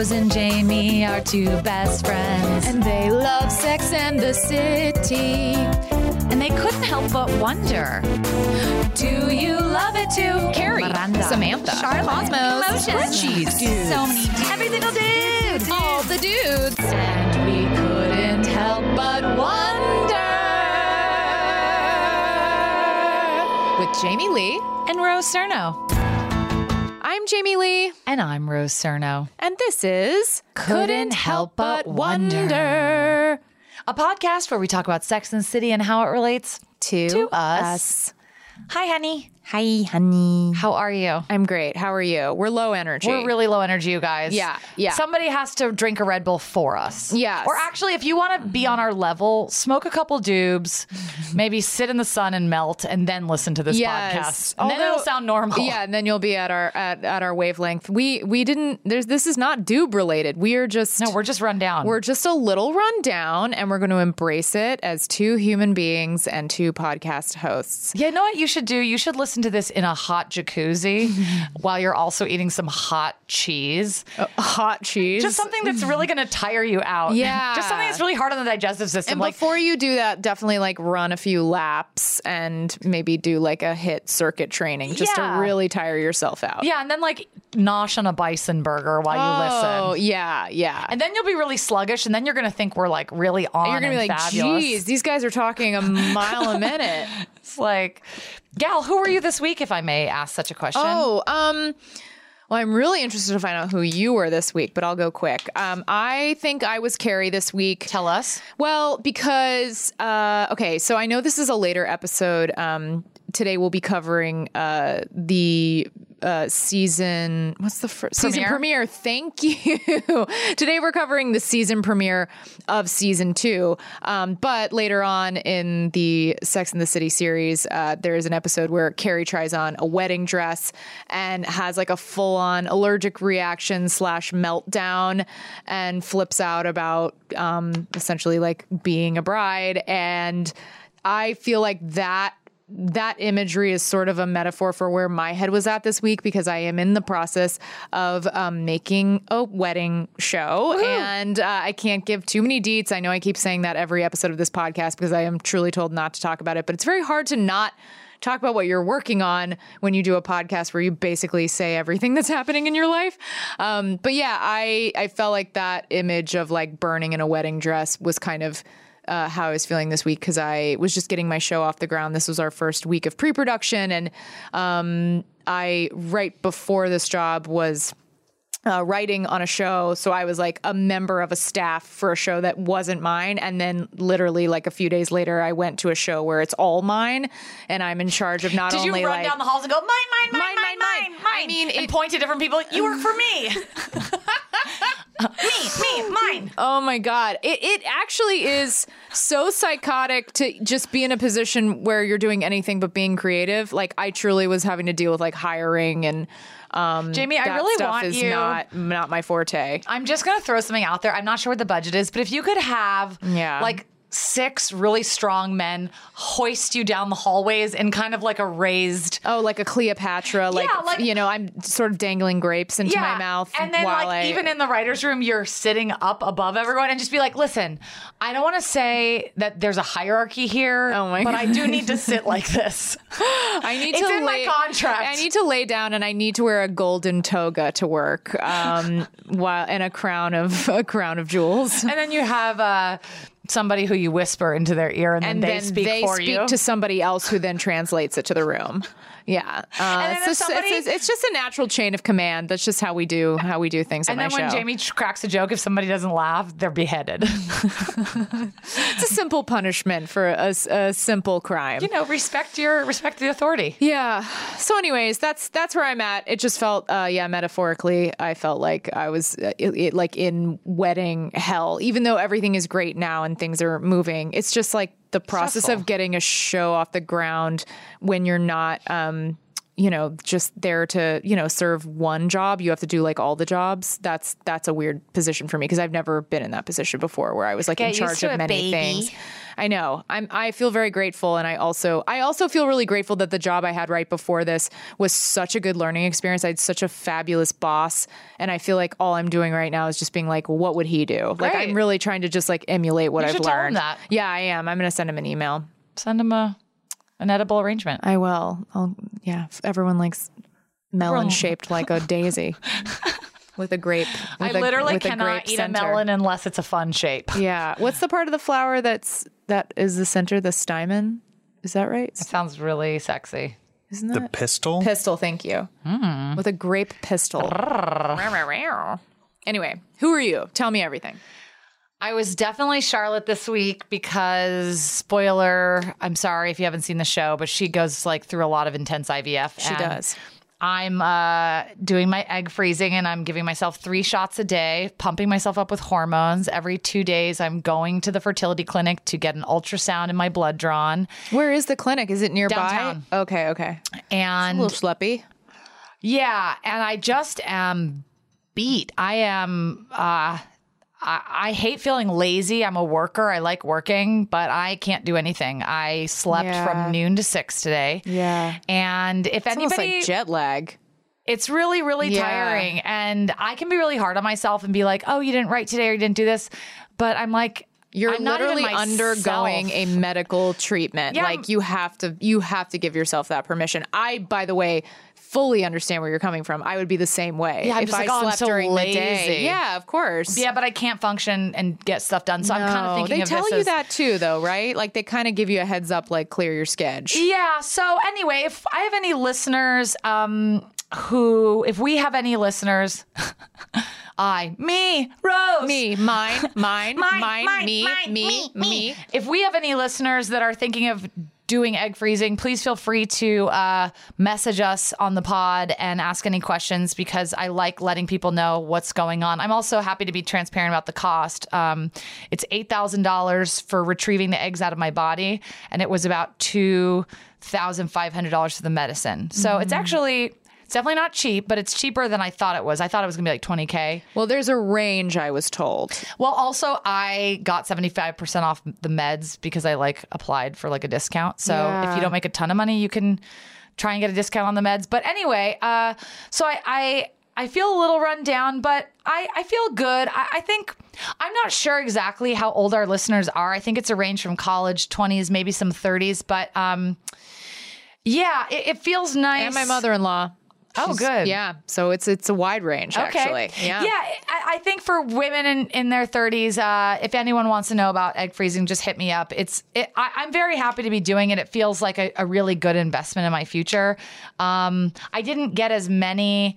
Rose and Jamie are two best friends. And they love Sex and the City. And they couldn't help but wonder Do you love it too? Carrie, Miranda, Samantha, Charlotte, Cosmos, Frenchies. So many dudes. Every single dude. All the dudes. And we couldn't help but wonder. With Jamie Lee. And Rose Surnow. I'm Jamie Lee. And I'm Rose Surnow. And this is Couldn't Help But Wonder. A podcast where we talk about Sex and the City and how it relates To, to us. Hi, honey. Hi, honey. How are you? I'm great. How are you? We're low energy. We're really low energy, you guys. Yeah, yeah. Somebody has to drink a Red Bull for us. Yeah. Or actually, if you want to be on our level, smoke a couple dubes, maybe sit in the sun and melt, and then listen to this Yes. podcast. And then it'll sound normal. Yeah, and then you'll be at our at, at our wavelength. We we didn't there's this is not doob related. We are just No, we're just run down. We're just a little run down and we're going to embrace it as two human beings and two podcast hosts. Yeah, you know what you should do? You should listen to this in a hot jacuzzi while you're also eating some hot cheese. Uh, hot cheese. Just something that's really going to tire you out. Yeah. Just something that's really hard on the digestive system. and like, before you do that, definitely like run a few laps and maybe do like a HIIT circuit training just Yeah. to really tire yourself out. yeah, and then like nosh on a bison burger while you Oh, listen. Oh, yeah, yeah. And then you'll be really sluggish, and then you're going to think we're like really on. you're gonna be like, fabulous. geez, these guys are talking a mile a minute. It's like, gal, who were you this week, if I may ask such a question? Oh, um, well, I'm really interested to find out who you were this week, but I'll go quick. Um, I think I was Carrie this week. tell us. Well, because uh, okay, so I know this is a later episode. Um, today we'll be covering uh, the uh, season. What's the first season Premiere? Thank you. today we're covering the season premiere of season two. Um, but later on in the Sex and the City series, uh, there is an episode where Carrie tries on a wedding dress and has like a full on allergic reaction slash meltdown and flips out about um, essentially like being a bride. And I feel like that that imagery is sort of a metaphor for where my head was at this week because I am in the process of um, making a wedding show and uh, I can't give too many deets. I know I keep saying that every episode of this podcast because I am truly told not to talk about it, but it's very hard to not talk about what you're working on when you do a podcast where you basically say everything that's happening in your life. Um, but yeah, I I felt like that image of like burning in a wedding dress was kind of uh, how I was feeling this week because I was just getting my show off the ground. This was our first week of pre-production, and um, I right before this job was uh, writing on a show. So I was like a member of a staff for a show that wasn't mine. And then literally like a few days later, I went to a show where it's all mine and I'm in charge of not only. Did you run like. down the halls and go, mine, mine, mine, Mine, mine, mine, mine, mine. mine? I mean, and it- point to different people. You work for me. me, me, mine. Oh my god. It it actually is so psychotic to just be in a position where you're doing anything but being creative. Like I truly was having to deal with like hiring and um Jamie, I really want is you- not not my forte. I'm just gonna throw something out there. I'm not sure what the budget is, but if you could have Yeah. like six really strong men hoist you down the hallways in kind of like a raised Oh, like a Cleopatra, like, Yeah, like- you know, I'm sort of dangling grapes into my mouth And then, while like, I even in the writer's room, you're sitting up above everyone and just be like, listen, I don't want to say that there's a hierarchy here, Oh my but I do need to sit like this. I need It's to in my lay, contract. I need to lay down and I need to wear a golden toga to work, um, while and a crown of a crown of jewels. and then you have uh, somebody who you whisper into their ear and, And then they then speak they for speak you. to somebody else who then translates it to the room. Yeah, uh, And then it's, just, somebody- it's, it's just a natural chain of command. That's just how we do how we do things on and then when show. Jamie cracks a joke, if somebody doesn't laugh, they're beheaded. it's a simple punishment for a simple crime. you know, respect your respect the authority. Yeah. So, anyways, that's that's where I'm at. It just felt, uh, yeah, metaphorically, I felt like I was uh, it, it- like in wedding hell. Even though everything is great now and things are moving, it's just like the process Stressful. of getting a show off the ground when you're not. Um, you know, just there to, you know, serve one job. You have to do like all the jobs. That's that's a weird position for me because I've never been in that position before where I was like Get in charge of many baby. things. I know. I'm I feel very grateful and I also I also feel really grateful that the job I had right before this was such a good learning experience. I had such a fabulous boss and I feel like all I'm doing right now is just being like what would he do? Like. I'm really trying to just like emulate what I've should tell him learned. that. Yeah, I am. I'm going to send him an email. Send him a an edible arrangement. I will. I'll yeah, everyone likes melon shaped like a daisy with a grape. I with a- literally with a cannot grape eat center. a melon unless it's a fun shape. Yeah. What's the part of the flower that's that is the center, the stamen? Is that right? It sounds really sexy. Isn't that The pistol? pistol? Thank you. Hmm. With a grape pistol. anyway, who are you? Tell me everything. I was definitely Charlotte this week because spoiler, I'm sorry if you haven't seen the show, but she goes like through a lot of intense IVF. She and does. I'm uh, doing my egg freezing and I'm giving myself three shots a day, pumping myself up with hormones. Every two days, I'm going to the fertility clinic to get an ultrasound and my blood drawn. Where is the clinic? Is it nearby? Downtown. Okay, okay. and A And little schleppy. Yeah, and I just am beat. I am. Uh, I, I hate feeling lazy. I'm a worker. I like working, but I can't do anything. I slept Yeah. from noon to six today. Yeah. And if It's anybody, like jet lag. it's really, really Yeah. tiring. And I can be really hard on myself and be like, "Oh, you didn't write today, or you didn't do this." But I'm like, You're I'm literally undergoing a medical treatment. Yeah, like you have to you have to give yourself that permission. I, by the way, fully understand where you're coming from. I would be the same way. Yeah, I'm if just I like, oh, slept so during lazy. the day. Yeah, of course. Yeah, but I can't function and get stuff done. So I'm kind of thinking they tell you as, that too, though, right? Like they kind of give you a heads up, like clear your sketch. Yeah. So anyway, if I have any listeners um, who, if we have any listeners, I, me, Rose, Me, mine, mine, Mine, mine, mine, me, mine, me, me, me, If we have any listeners that are thinking of doing egg freezing, please feel free to uh, message us on the pod and ask any questions because I like letting people know what's going on. I'm also happy to be transparent about the cost. Um, it's $8,000 for retrieving the eggs out of my body, and it was about $2,500 for the medicine. So it's actually. It's definitely not cheap, but it's cheaper than I thought it was. I thought it was gonna be like 20K. Well, there's a range, I was told. Well, also I got 75% off the meds because I like applied for like a discount. So Yeah. if you don't make a ton of money, you can try and get a discount on the meds. But anyway, uh, so I, I I feel a little run down, but I, I feel good. I, I think I'm not sure exactly how old our listeners are. I think it's a range from college, 20s, maybe some 30s, but um, yeah, it, it feels nice. And my mother-in-law. Oh, She's- good. Yeah. So it's it's a wide range, actually. Yeah. Yeah. I, I think for women in, in their 30s, uh, if anyone wants to know about egg freezing, just hit me up. It's it, I, I'm very happy to be doing it. It feels like a, a really good investment in my future. Um, I didn't get as many.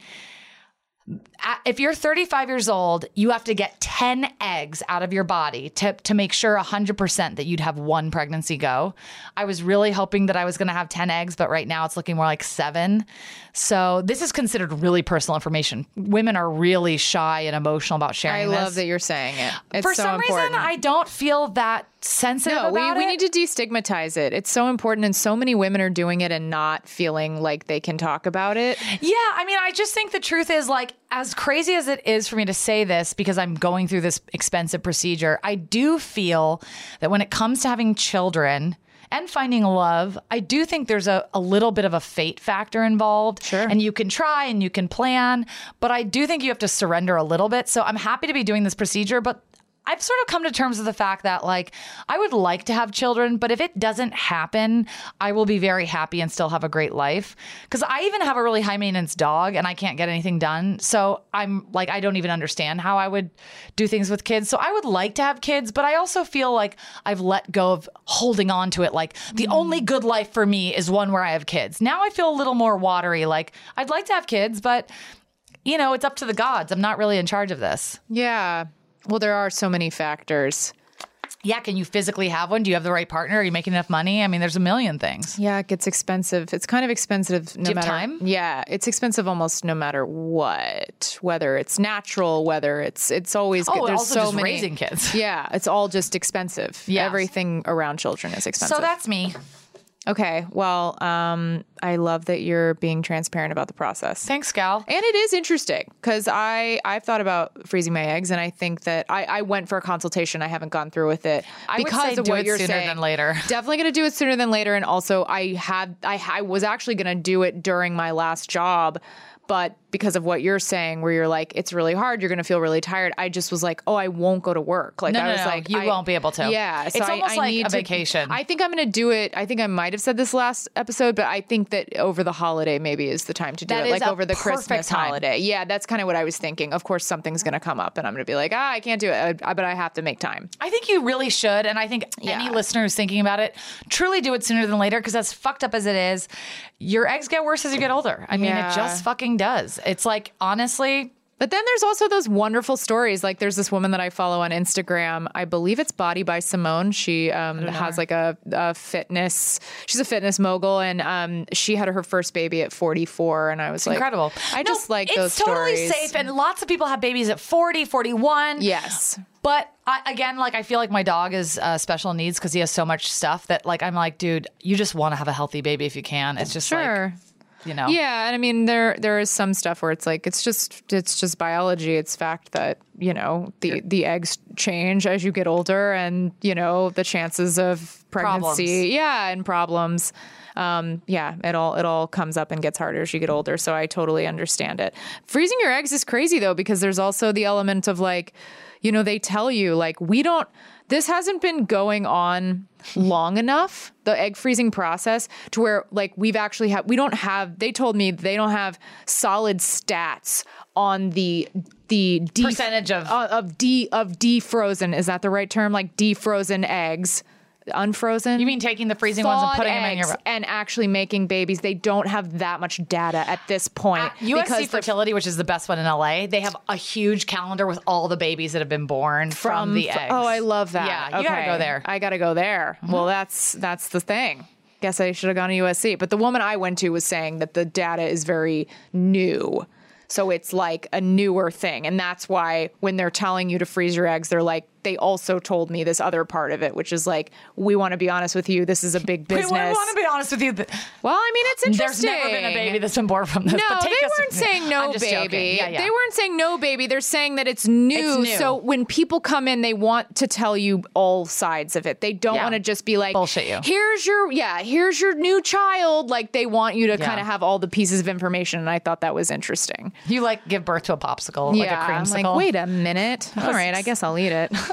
If you're 35 years old, you have to get 10 eggs out of your body to, to make sure 100% that you'd have one pregnancy go. I was really hoping that I was going to have 10 eggs, but right now it's looking more like seven. So this is considered really personal information. Women are really shy and emotional about sharing this. I this. love that you're saying it. It's For so some important. reason, I don't feel that sensitive no, we, we it. need to destigmatize it. It's so important, and so many women are doing it and not feeling like they can talk about it. Yeah, I mean, I just think the truth is like as crazy as it is for me to say this because I'm going through this expensive procedure, I do feel that when it comes to having children and finding love, I do think there's a, a little bit of a fate factor involved. Sure. And you can try and you can plan, but I do think you have to surrender a little bit. So I'm happy to be doing this procedure, but I've sort of come to terms with the fact that like I would like to have children, but if it doesn't happen, I will be very happy and still have a great life. Cuz I even have a really high maintenance dog and I can't get anything done. So I'm like I don't even understand how I would do things with kids. So I would like to have kids, but I also feel like I've let go of holding on to it like the mm. only good life for me is one where I have kids. Now I feel a little more watery like I'd like to have kids, but you know, it's up to the gods. I'm not really in charge of this. Yeah. Well, there are so many factors. Yeah, can you physically have one? Do you have the right partner? Are you making enough money? I mean, there's a million things. Yeah, it gets expensive. It's kind of expensive no matter time? Yeah, it's expensive almost no matter what. Whether it's natural, whether it's it's always Oh, there's also so just many raising kids. Yeah, it's all just expensive. Yes. Everything around children is expensive. So that's me. Okay. Well, um, I love that you're being transparent about the process. Thanks, gal. And it is interesting because I I've thought about freezing my eggs, and I think that I, I went for a consultation. I haven't gone through with it I because of what it you're sooner saying. than later. Definitely going to do it sooner than later, and also I had I, I was actually going to do it during my last job. But because of what you're saying, where you're like, it's really hard, you're going to feel really tired. I just was like, oh, I won't go to work. Like No, I was no, like, you I- won't be able to. Yeah, so It's I- almost I like need a to- vacation. I think I'm going to do it. I think I might have said this last episode, but I think that over the holiday maybe is the time to do That it, like over the Christmas time. holiday. Yeah, that's kind of what I was thinking. Of course, something's going to come up, and I'm going to be like, ah, I can't do it, but I have to make time. I think you really should. And I think any listener who's thinking about it, truly do it sooner than later because as fucked up as it is, your eggs get worse as you get older. I mean, Yeah. it just fucking does. It's like, honestly, But then there's also those wonderful stories. Like there's this woman that I follow on Instagram. I believe it's Body by Simone. She um, has like a, a fitness. She's a fitness mogul, and um, she had her first baby at 44. And I was like, incredible. I No, just like it's those totally stories. safe. And lots of people have babies at 40, 41. Yes. But I, again, like I feel like my dog is uh, special needs because he has so much stuff that like I'm like, dude, you just want to have a healthy baby if you can. It's just Sure. like, you know, Yeah, and I mean there there is some stuff where it's like it's just it's just biology. It's fact that you know the the eggs change as you get older, and you know the chances of pregnancy, Problems. yeah, and problems. Um, yeah, it all it all comes up and gets harder as you get older. So I totally understand it. Freezing your eggs is crazy though because there's also the element of like, you know, they tell you like we don't. This hasn't been going on long enough the egg freezing process to where like we've actually had we don't have they told me they don't have solid stats on the the def- Percentage of- uh, of de of defrozen. Is that the right term? Like defrozen eggs unfrozen You mean taking the freezing ones and putting them in your and actually making babies they don't have that much data at this point uh, USC because the- Fertility, which is the best one in LA, they have a huge calendar with all the babies that have been born from, the f- eggs. Oh, I love that. Yeah, you gotta go there. I gotta go there. Mm-hmm. Well, that's that's the thing. Guess I should have gone to USC. But the woman I went to was saying that the data is very new. So it's like a newer thing. And that's why when they're telling you to freeze your eggs, they're like, they also told me this other part of it, which is like, we want to be honest with you. This is a big business. We want to be honest with you. well, I mean, it's interesting. There's never been a baby that's been born from this. No, but they us- weren't saying no baby. Yeah, yeah. They weren't saying no baby. They're saying that it's new. It's new. So when people come in, they want to tell you all sides of it. They don't Yeah. want to just be like, Bullshit you. Here's your yeah, here's your new child. Like they want you to Yeah. kind of have all the pieces of information. And I thought that was interesting. You like give birth to a popsicle, like a creamsicle. like, wait a minute. All right, I guess I'll eat it.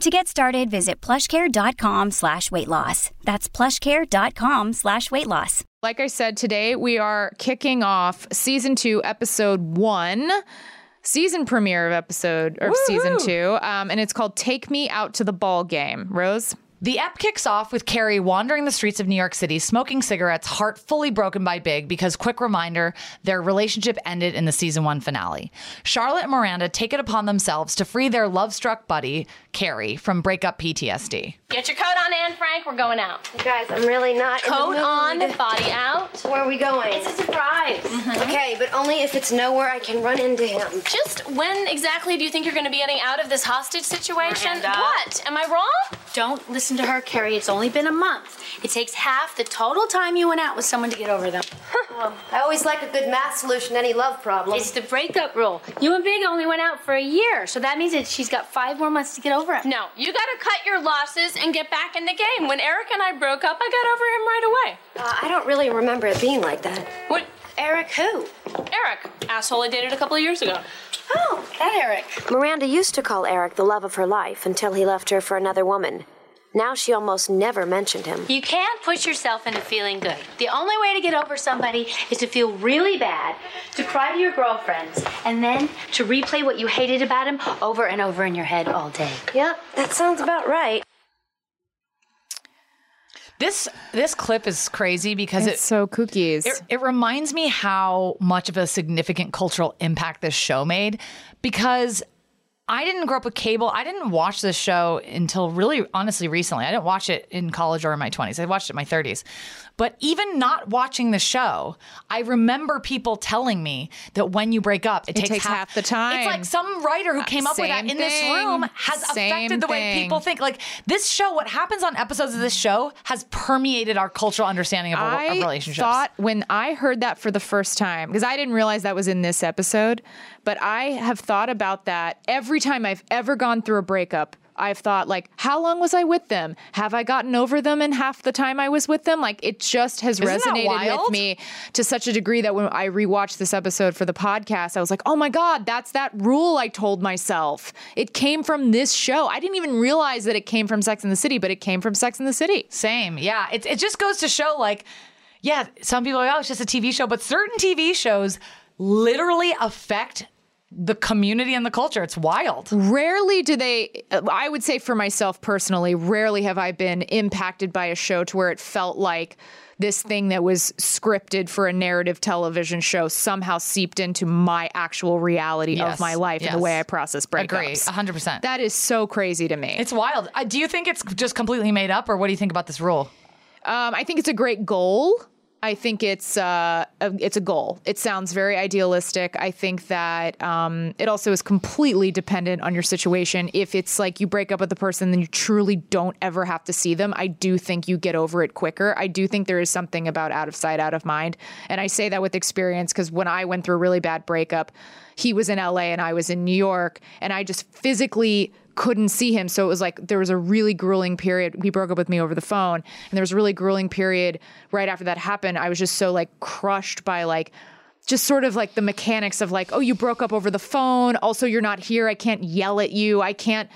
To get started, visit plushcare.com slash weight loss. That's plushcare.com slash weight loss. Like I said, today we are kicking off season two, episode one, season premiere of episode or season two, um, and it's called "Take Me Out to the Ball Game." Rose, The ep kicks off with Carrie wandering the streets of New York City, smoking cigarettes, heart fully broken by Big because, quick reminder, their relationship ended in the season one finale. Charlotte and Miranda take it upon themselves to free their love struck buddy, Carrie, from breakup PTSD. Get your coat on, Anne Frank. We're going out. You guys, I'm really not in Coat the on, mood. body out. Where are we going? It's a surprise. Mm-hmm. Okay, but only if it's nowhere I can run into him. Just when exactly do you think you're going to be getting out of this hostage situation? Miranda. What? Am I wrong? Don't listen to her, Carrie. It's only been a month. It takes half the total time you went out with someone to get over them. I always like a good math solution to any love problem. It's the breakup rule. You and Big only went out for a year, so that means that she's got five more months to get over it. No, you got to cut your losses and get back in the game. When Eric and I broke up, I got over him right away. Uh, I don't really remember it being like that. What? Eric who? Eric, asshole I dated a couple of years ago. Oh, that Eric. Miranda used to call Eric the love of her life until he left her for another woman. Now she almost never mentioned him. You can't push yourself into feeling good. The only way to get over somebody is to feel really bad, to cry to your girlfriends, and then to replay what you hated about him over and over in your head all day. Yep, that sounds about right. This this clip is crazy because It's it so cookies. It, it reminds me how much of a significant cultural impact this show made because I didn't grow up with cable. I didn't watch this show until really, honestly, recently. I didn't watch it in college or in my 20s. I watched it in my 30s. But even not watching the show, I remember people telling me that when you break up, it, It takes half the time. It's like some writer who uh, came up with that in this room has Same affected the way people think. Like this show, what happens on episodes of this show has permeated our cultural understanding of, I of relationships. thought when I heard that for the first time, because I didn't realize that was in this episode, but I have thought about that every time I've ever gone through a breakup. I've thought like, how long was I with them? Have I gotten over them in half the time I was with them? Like it just has Isn't resonated with me to such a degree that when I rewatched this episode for the podcast, I was like, oh my God, that's that rule I told myself. It came from this show. I didn't even realize that it came from Sex in the City, but it came from Sex in the City. Same. Yeah. It, it just goes to show like, yeah, some people are like, oh, it's just a TV show, but certain TV shows literally affect the community and the culture. It's wild. Rarely do they, I would say for myself personally, rarely have I been impacted by a show to where it felt like this thing that was scripted for a narrative television show somehow seeped into my actual reality Yes, of my life and the way I process Agree. breakups. 100%. That is so crazy to me. It's wild. Uh, do you think it's just completely made up, or what do you think about this rule? Um, I think it's a great goal. I think it's uh, a, it's a goal. It sounds very idealistic. I think that um, it also is completely dependent on your situation. If it's like you break up with the person, then you truly don't ever have to see them. I do think you get over it quicker. I do think there is something about out of sight, out of mind, and I say that with experience because when I went through a really bad breakup, he was in LA and I was in New York, and I just physically couldn't see him. So it was like there was a really grueling period. He broke up with me over the phone, and there was a really grueling period right after that happened. I was just so like crushed by like just sort of like the mechanics of like, oh, you broke up over the phone. Also, you're not here. I can't yell at you. I can't.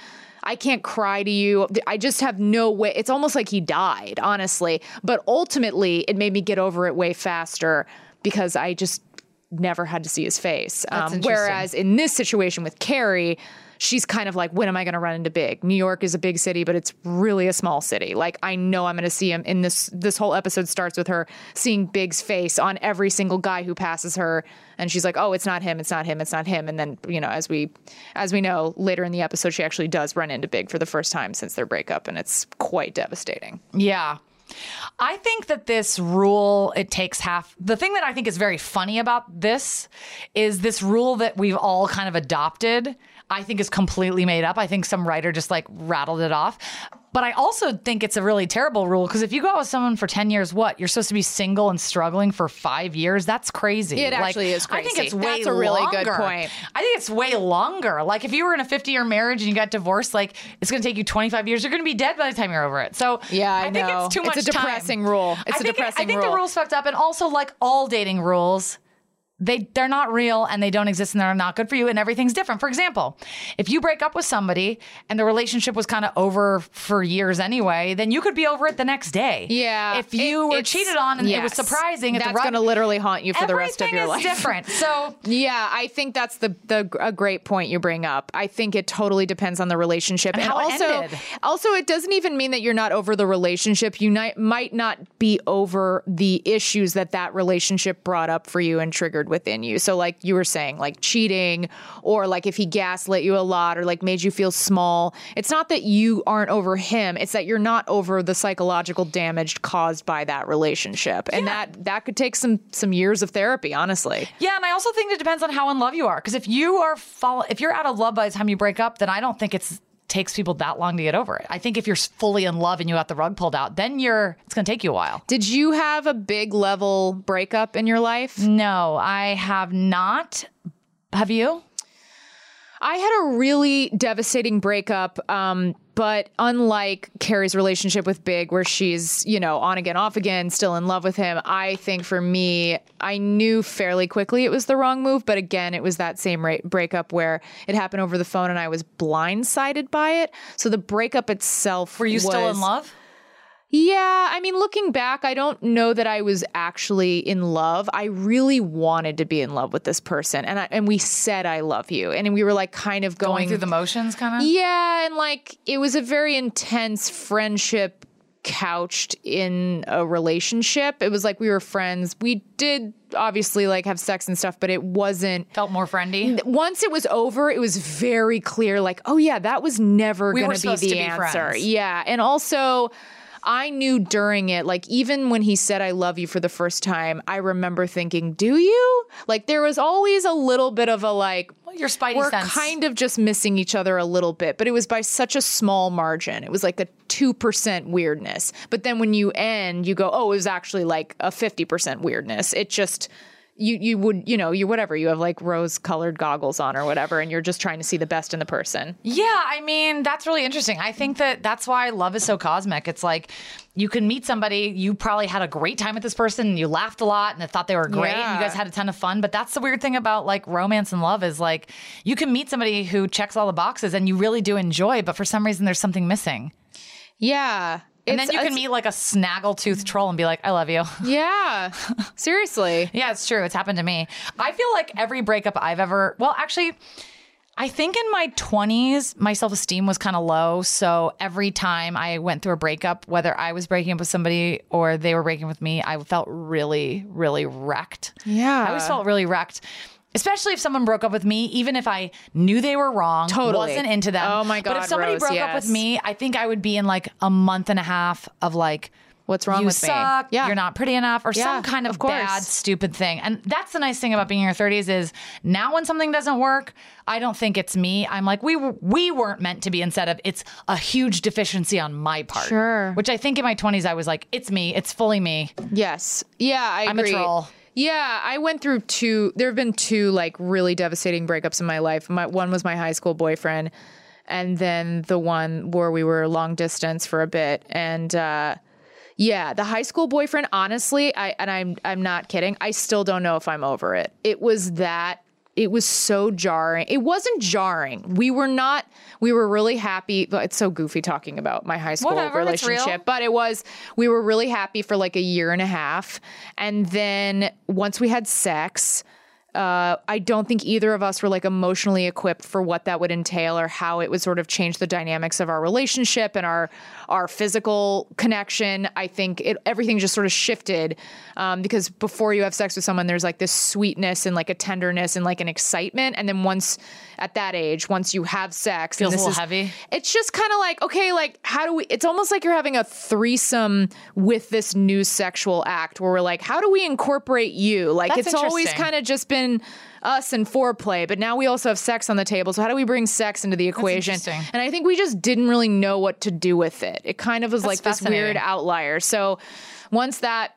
I can't cry to you. I just have no way. It's almost like he died, honestly. But ultimately, it made me get over it way faster because I just never had to see his face. Um, whereas in this situation with Carrie, she's kind of like, when am I going to run into big? New York is a big city, but it's really a small city. Like I know I'm going to see him. In this this whole episode starts with her seeing Big's face on every single guy who passes her, and she's like, oh, it's not him, it's not him, it's not him. And then you know, as we as we know later in the episode, she actually does run into Big for the first time since their breakup, and it's quite devastating. Yeah. I think that this rule, it takes half. The thing that I think is very funny about this is this rule that we've all kind of adopted, I think is completely made up. I think some writer just like rattled it off. But I also think it's a really terrible rule because if you go out with someone for 10 years, what? You're supposed to be single and struggling for five years? That's crazy. It Like, actually is crazy. I think it's way That's a really good longer. point. I think it's way longer. Like if you were in a 50 year marriage and you got divorced, like it's going to take you 25 years. You're going to be dead by the time you're over it. So Yeah, I I think know. it's too It's much a depressing time. rule. It's I a depressing it- I think rule. the rule's fucked up, and also like all dating rules, they they're not real and they don't exist and they're not good for you and everything's different. For example, if you break up with somebody and the relationship was kind of over for years anyway, then you could be over it the next day. Yeah. If you It- were cheated on and it was surprising, at that's going to literally haunt you for the rest of everything your is life. different. So Yeah, I think that's the the a great point you bring up. I think it totally depends on the relationship, And it also ended. also it doesn't even mean that you're not over the relationship. You might not be over the issues that that relationship brought up for you and triggered within you. So like you were saying, like cheating or like if he gaslit you a lot or like made you feel small. It's not that you aren't over him. It's that you're not over the psychological damage caused by that relationship, and that that could take some some years of therapy. Honestly. Yeah, and I also think it depends on how in love you are. Because if you are fall, if you're out of love by the time you break up, then I don't think it's takes people that long to get over it. I think if you're fully in love and you got the rug pulled out, then you're it's going to take you a while. Did you have a big level breakup in your life? No, I have not. Have you? I had a really devastating breakup. Um, but unlike Carrie's relationship with Big, where she's, you know, on again, off again, still in love with him, I think for me, I knew fairly quickly it was the wrong move. But again, it was that same ra- breakup where it happened over the phone and I was blindsided by it. So the breakup itself Were you still in love? Yeah, I mean, looking back, I don't know that I was actually in love. I really wanted to be in love with this person, and I, and we said I love you, and we were like kind of Going going, through the motions, kind of. yeah, and like it was a very intense friendship couched in a relationship. It was like we were friends. We did obviously like have sex and stuff, but it wasn't Felt more friendly. once it was over, it was very clear like, oh yeah, that was never We going to be the be answer. Yeah. And also I knew during it, like even when he said I love you for the first time, I remember thinking, "Do you?" Like there was always a little bit of a like your spidey we're sense. kind of just missing each other a little bit, but it was by such a small margin. It was like a 2% weirdness. But then when you end, you go, "Oh, it was actually like a 50% weirdness." It just you you would, you know, you whatever, you have like rose colored goggles on or whatever and you're just trying to see the best in the person. Yeah, I mean, that's really interesting. I think that that's why love is so cosmic. It's like you can meet somebody, you probably had a great time with this person, and you laughed a lot and thought they were great, and you guys had a ton of fun. But that's the weird thing about like romance and love is like you can meet somebody who checks all the boxes and you really do enjoy, but for some reason there's something missing. Yeah. And then you can meet like a snaggletooth troll and be like, I love you. Yeah. Seriously. Yeah, it's true. It's happened to me. I feel like every breakup I've ever, well, actually, I think in my 20s, my self esteem was kind of low. So every time I went through a breakup, whether I was breaking up with somebody or they were breaking up with me, I felt really, really wrecked. Yeah. I always felt really wrecked. Especially if someone broke up with me, even if I knew they were wrong, Totally. wasn't into them. Oh my god! But if somebody Rose, broke up with me, I think I would be in like a month and a half of like, What's wrong you with me? You suck, Yeah. You're not pretty enough, or Yeah, some kind of, of bad, stupid thing. And that's the nice thing about being in your 30s is now when something doesn't work, I don't think it's me. I'm like we we weren't meant to be instead of it's a huge deficiency on my part. Sure. Which I think in my 20s I was like it's me, it's fully me. Yes. Yeah, I I'm a troll. Yeah, I went through two. There have been two like really devastating breakups in my life. My one was my high school boyfriend, and then the one where we were long distance for a bit. And uh, yeah, the high school boyfriend. Honestly, I and I'm I'm not kidding. I still don't know if I'm over it. It was that. It was so jarring. It wasn't jarring. We were not. We were really happy. It's so goofy talking about my high school Whatever, relationship but it was we were really happy for like a year and a half and then once we had sex uh, I don't think either of us were like emotionally equipped for what that would entail or how it would sort of change the dynamics of our relationship and our our physical connection. I think it everything just sort of shifted um, because before you have sex with someone, there's like this sweetness and like a tenderness and like an excitement, and then once at that age, once you have sex, Feels a little is- heavy. it's just kind of like okay like how do we it's almost like you're having a threesome with this new sexual act where we're like how do we incorporate you like That's it's always kind of just been us and foreplay but now we also have sex on the table. So how do we bring sex into the equation? and i think we just didn't really know what to do with it. It kind of was like this weird outlier. So once that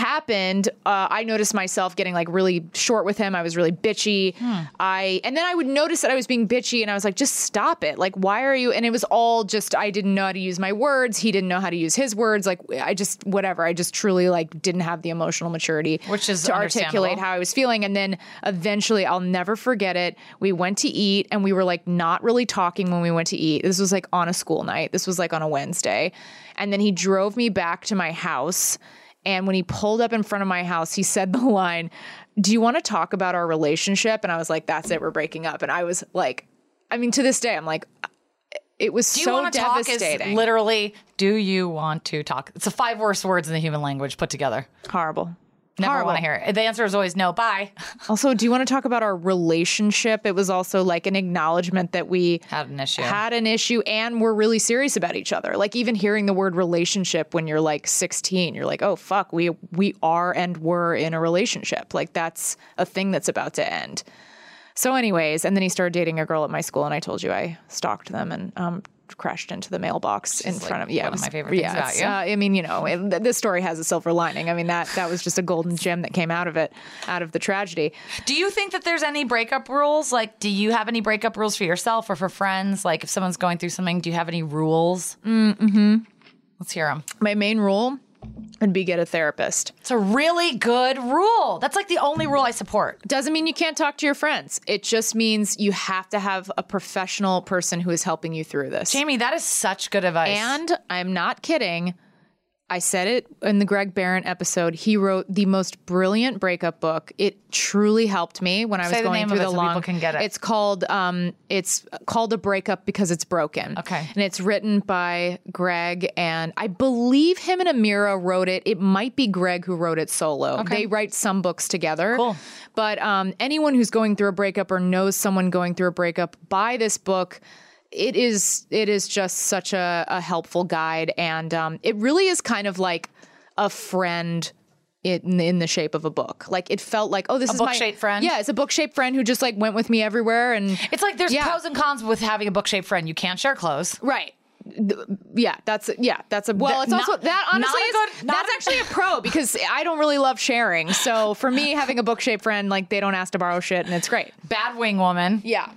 happened, uh, I noticed myself getting like really short with him. I was really bitchy. I and then I would notice that I was being bitchy, and I was like, just stop it. Like, why are you? And it was all just I didn't know how to use my words. He didn't know how to use his words. Like, I just whatever. I just truly like didn't have the emotional maturity, Which is to articulate how I was feeling. And then eventually, I'll never forget it. We went to eat, and we were like not really talking when we went to eat. This was like on a school night. This was like on a Wednesday, and then he drove me back to my house. And when he pulled up in front of my house, he said the line, Do you want to talk about our relationship? And I was like, That's it, we're breaking up. And I was like, I mean, to this day, I'm like, uh, it was Do you so want to talk? Is devastating. literally, do you want to talk? It's the five worst words in the human language put together. horrible. Never Horrible. want to hear it. The answer is always no. Bye. Also, do you want to talk about our relationship? It was also like an acknowledgement that we Had an issue. had an issue and we're really serious about each other. Like even hearing the word relationship when you're like 16, you're like, "Oh fuck, we we are and were in a relationship." Like that's a thing that's about to end. So anyways, and then he started dating a girl at my school and I told you I stalked them and um crashed into the mailbox in front like, of yeah, one it of my favorite things yeah, about you. uh, I mean, you know, it, this story has a silver lining. I mean, that that was just a golden gem that came out of it, out of the tragedy. Do you think that there's any breakup rules? Like, do you have any breakup rules for yourself or for friends? Like, if someone's going through something, do you have any rules? Mm-hmm. Let's hear them. My main rule would be get a therapist. It's a really good rule. That's like the only rule I support. Doesn't mean you can't talk to your friends. It just means you have to have a professional person who is helping you through this. Jamie, that is such good advice. And I'm not kidding. I said it in the Greg Behrendt episode. He wrote the most brilliant breakup book. It truly helped me when I was Say the going name through the so long. people can get it. It's called um, it's called a breakup because it's broken. Okay. and it's written by Greg and I believe him and Amiira wrote it. It might be Greg who wrote it solo. Okay. They write some books together. Cool. But um, anyone who's going through a breakup or knows someone going through a breakup, buy this book. It is it is just such a, a helpful guide, and um, it really is kind of like a friend in in the shape of a book. Like it felt like oh, this A is my book-shaped friend? Yeah, it's a book shaped friend who just like went with me everywhere, and it's like there's Yeah. pros and cons with having a book shaped friend. You can't share clothes. Right. Yeah, that's yeah, that's a well. That- it's also that honestly a is, not that's a- actually a pro because I don't really love sharing. So for me, having a book shaped friend, like they don't ask to borrow shit, and it's great. Bad wing woman. Yeah,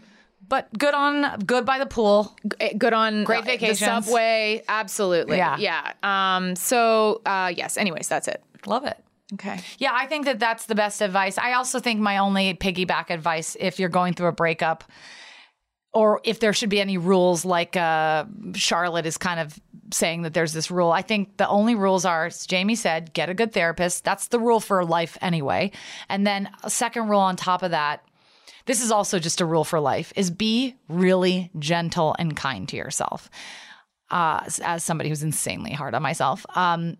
But good on good by the pool. G- good on Great uh, the vacations. subway. Absolutely, Yeah. yeah. Um. So uh, yes. Anyways, that's it. Love it. Okay. Yeah, I think that that's the best advice. I also think my only piggyback advice, if you're going through a breakup, or if there should be any rules, like uh, Charlotte is kind of saying that there's this rule. I think the only rules are, as Jamie said, get a good therapist. That's the rule for life anyway. And then a second rule on top of that, this is also just a rule for life, is be really gentle and kind to yourself. Uh, as- somebody who's insanely hard on myself, um,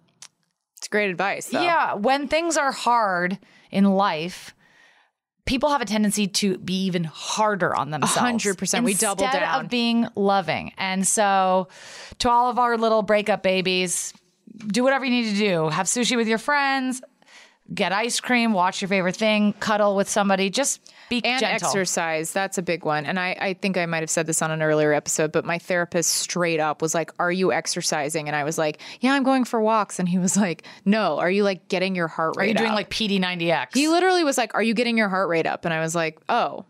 It's great advice. Though. yeah, when things are hard in life, people have a tendency to be even harder on themselves. 100%. We double down. of being loving. And so, to all of our little breakup babies, do whatever you need to do. Have sushi with your friends. Get ice cream. Watch your favorite thing. Cuddle with somebody. Just be and gentle. exercise that's a big one and I, I think i might have said this on an earlier episode but my therapist straight up was like are you exercising and i was like yeah i'm going for walks and he was like no are you like getting your heart rate up? Are you doing up? like PD90X? he literally was like are you getting your heart rate up and i was like oh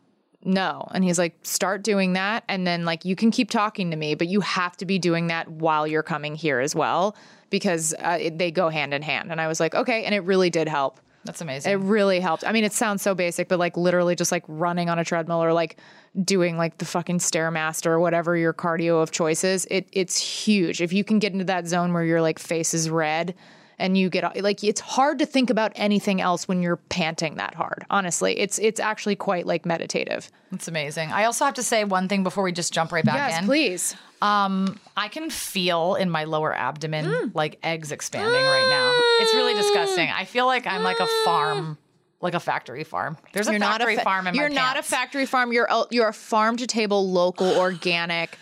no and he's like start doing that and then like you can keep talking to me but you have to be doing that while you're coming here as well because uh, it, they go hand in hand and i was like okay and it really did help That's amazing. it really helped. I mean, it sounds so basic, but like literally just like running on a treadmill or like doing like the fucking stairmaster or whatever your cardio of choice is. It it's huge. If you can get into that zone where your like face is red and you get like it's hard to think about anything else when you're panting that hard. Honestly, it's it's actually quite like meditative. That's amazing. I also have to say one thing before we just jump right back yes, in. please. Um, I can feel in my lower abdomen Mm. like eggs expanding right now. It's really disgusting. I feel like I'm like a farm, like a factory farm. There's a You're not factory a fa- farm in You're my not a factory farm. You're a, you're a farm to table, local, organic.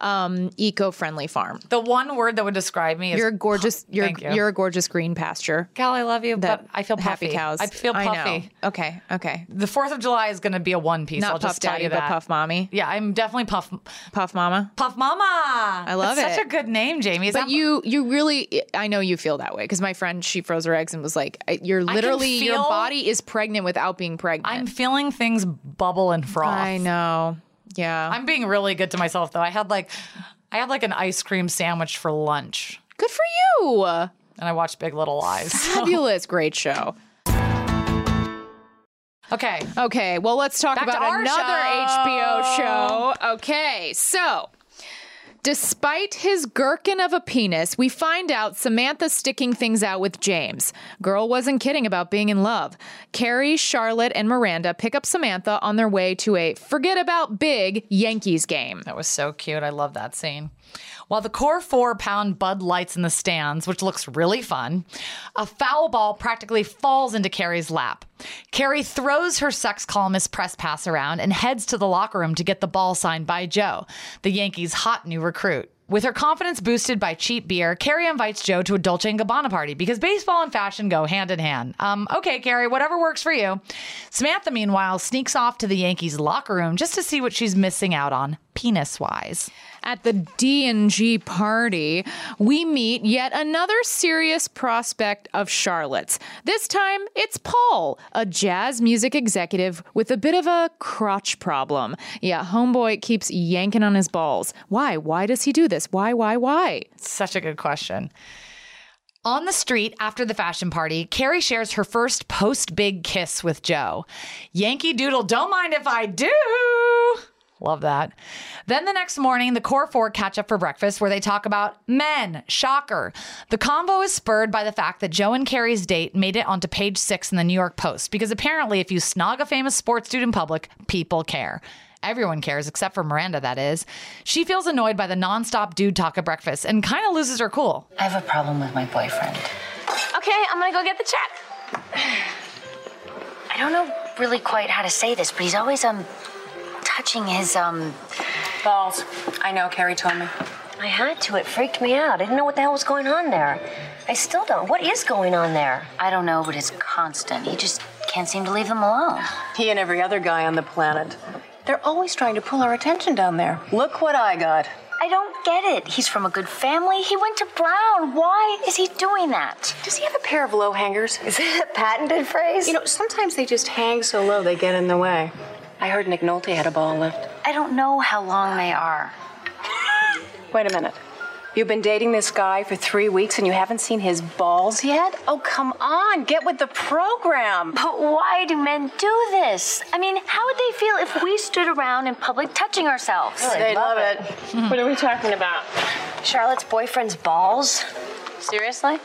Um, eco-friendly farm. The one word that would describe me is You're a gorgeous. You're you. you're a gorgeous green pasture. Gal, I love you, but I feel puffy. happy cows. I feel I puffy. know. Okay. Okay. The Fourth of July is going to be a one piece. Not I'll puff daddy, but puff mommy. Yeah, I'm definitely puff Puff mama. puff mama. I love Such it. a good name, Jamie. Is But you, you really, I know you feel that way because my friend, she froze her eggs and was like, I- "You're literally, your body is pregnant without being pregnant." I'm feeling things bubble and froth. I know. Yeah. I'm being really good to myself though. I had like I had like an ice cream sandwich for lunch, Good for you. and I watched Big Little Lies. Fabulous. Great show. okay, Okay, well, let's talk Back about another show. HBO show. Okay, so despite his gherkin of a penis, we find out Samantha's sticking things out with James. Girl wasn't kidding about being in love. Carrie, Charlotte, and Miranda pick up Samantha on their way to a forget about big Yankees game. that was so cute. I love that scene. While the core four pound Bud lights in the stands, which looks really fun, a foul ball practically falls into Carrie's lap. Carrie throws her sex columnist press pass around and heads to the locker room to get the ball signed by Joe, the Yankees' hot new recruit. With her confidence boosted by cheap beer, Carrie invites Joe to a Dolce & Gabbana party because baseball and fashion go hand in hand. Um, okay, Carrie, whatever works for you. Samantha, meanwhile, sneaks off to the Yankees' locker room just to see what she's missing out on, penis-wise. At the D&G party, we meet yet another serious prospect of Charlotte's. This time, it's Paul, a jazz music executive with a bit of a crotch problem. Yeah, homeboy keeps yanking on his balls. Why? Why does he do this? Why, why, why? Such a good question. On the street after the fashion party, Carrie shares her first post big kiss with Joe. Yankee Doodle, don't mind if I do. Love that. Then the next morning, the core four catch up for breakfast where they talk about men. Shocker. The convo is spurred by the fact that Joe and Carrie's date made it onto page six in the New York Post because apparently, if you snog a famous sports dude in public, people care. Everyone cares, except for Miranda, that is. She feels annoyed by the nonstop dude talk at breakfast and kind of loses her cool. I have a problem with my boyfriend. Okay, I'm gonna go get the check. I don't know really quite how to say this, but he's always um touching his um Balls. I know, Carrie told me. I had to. It freaked me out. I didn't know what the hell was going on there. I still don't. What is going on there? I don't know, but it's constant. He just can't seem to leave them alone. He and every other guy on the planet. They're always trying to pull our attention down there. Look what I got. I don't get it. He's from a good family. He went to Brown. Why is he doing that? Does he have a pair of low hangers? Is it a patented phrase? You know, sometimes they just hang so low they get in the way. I heard Nick Nolte had a ball lift. I don't know how long they are. Wait a minute. You've been dating this guy for three weeks and you haven't seen his balls yet? Oh, come on, get with the program. But why do men do this? I mean, how would they feel if we stood around in public touching ourselves? They love it. what are we talking about? Charlotte's boyfriend's balls? Seriously?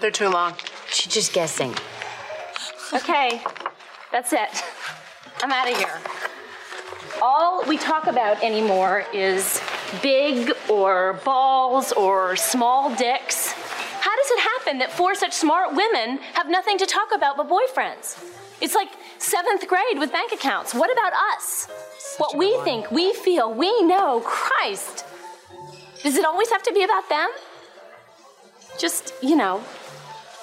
They're too long. She's just guessing. Okay, that's it. I'm out of here. All we talk about anymore is big or balls or small dicks. How does it happen that four such smart women have nothing to talk about but boyfriends? It's like seventh grade with bank accounts. What about us? what we think, we feel, we know. Christ. Does it always have to be about them? Just, you know,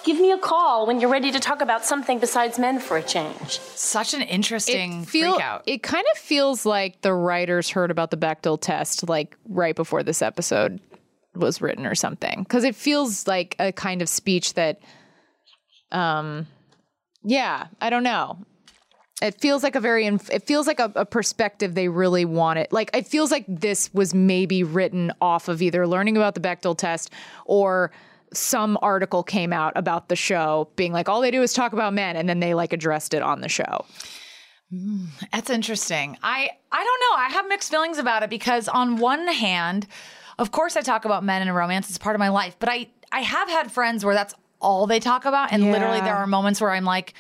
give me a call when you're ready to talk about something besides men for a change. Such an interesting It feel- freak out. It kind of feels like the writers heard about the Bechdel test like right before this episode was written or something. Because it feels like a kind of speech that, um, yeah, I don't know. It feels like a very, inf- it feels like a, a perspective they really wanted. Like, it feels like this was maybe written off of either learning about the Bechdel test or some article came out about the show being like, all they do is talk about men. And then they like addressed it on the show. Mm, that's interesting. I I don't know. I have mixed feelings about it because on one hand, of course I talk about men and romance. It's part of my life. But I I have had friends where that's all they talk about. And literally there are moments where I'm like,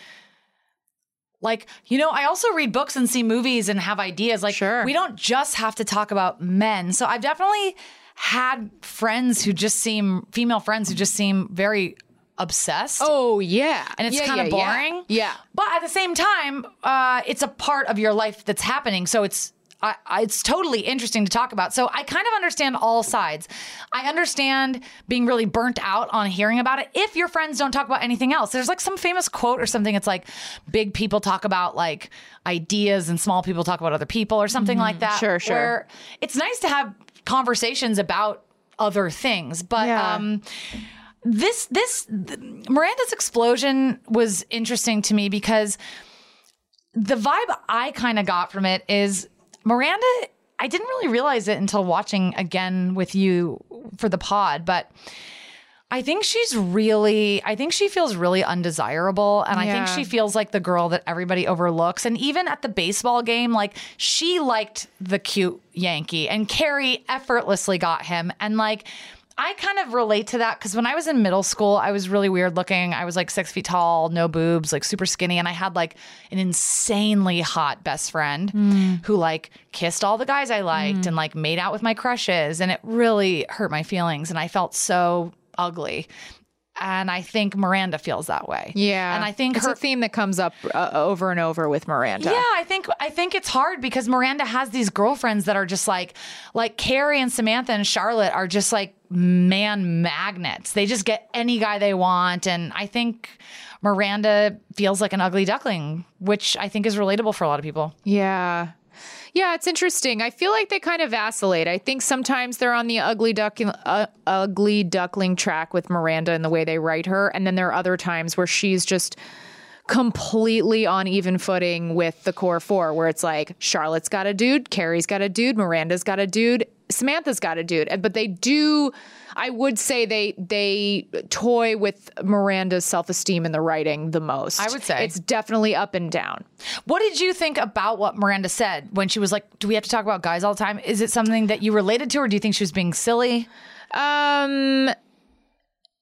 like, you know, I also read books and see movies and have ideas. Like, Sure. we don't just have to talk about men. So I've definitely had friends who just seem, female friends who just seem very obsessed. Oh yeah, and it's Yeah, kind of yeah, yeah. boring. Yeah. But at the same time, uh, it's a part of your life that's happening. So it's I, I, it's totally interesting to talk about. So I kind of understand all sides. I understand being really burnt out on hearing about it. If your friends don't talk about anything else, there's like some famous quote or something. It's like big people talk about like ideas and small people talk about other people or something like that. Mm-hmm. Sure, sure. Where it's nice to have conversations about other things, but Yeah. um, this this th- Miranda's explosion was interesting to me because the vibe I kind of got from it is Miranda. I didn't really realize it until watching again with you for the pod, but I think she's really, I think she feels really undesirable. And I think she feels like the girl that everybody overlooks. And even at the baseball game, like she liked the cute Yankee and Carrie effortlessly got him. And like, I kind of relate to that because when I was in middle school, I was really weird looking. I was like six feet tall, no boobs, like super skinny. And I had like an insanely hot best friend mm. who like kissed all the guys I liked mm. and like made out with my crushes. And it really hurt my feelings. And I felt so ugly. And I think Miranda feels that way. Yeah. And I think it's her a theme that comes up uh, over and over with Miranda. yeah, I think I think it's hard because Miranda has these girlfriends that are just like like Carrie and Samantha and Charlotte are just like man magnets. They just get any guy they want and I think Miranda feels like an ugly duckling, which I think is relatable for a lot of people. Yeah. Yeah, it's interesting. I feel like they kind of vacillate. I think sometimes they're on the ugly duckling, uh, ugly duckling track with Miranda and the way they write her, and then there are other times where she's just completely on even footing with the core four, where it's like Charlotte's got a dude, Carrie's got a dude, Miranda's got a dude, Samantha's got a dude, And- but they do. I would say they they toy with Miranda's self esteem in the writing the most. I would say. it's definitely up and down. What did you think about what Miranda said when she was like, "Do we have to talk about guys all the time?" Is it something that you related to or do you think she was being silly? Um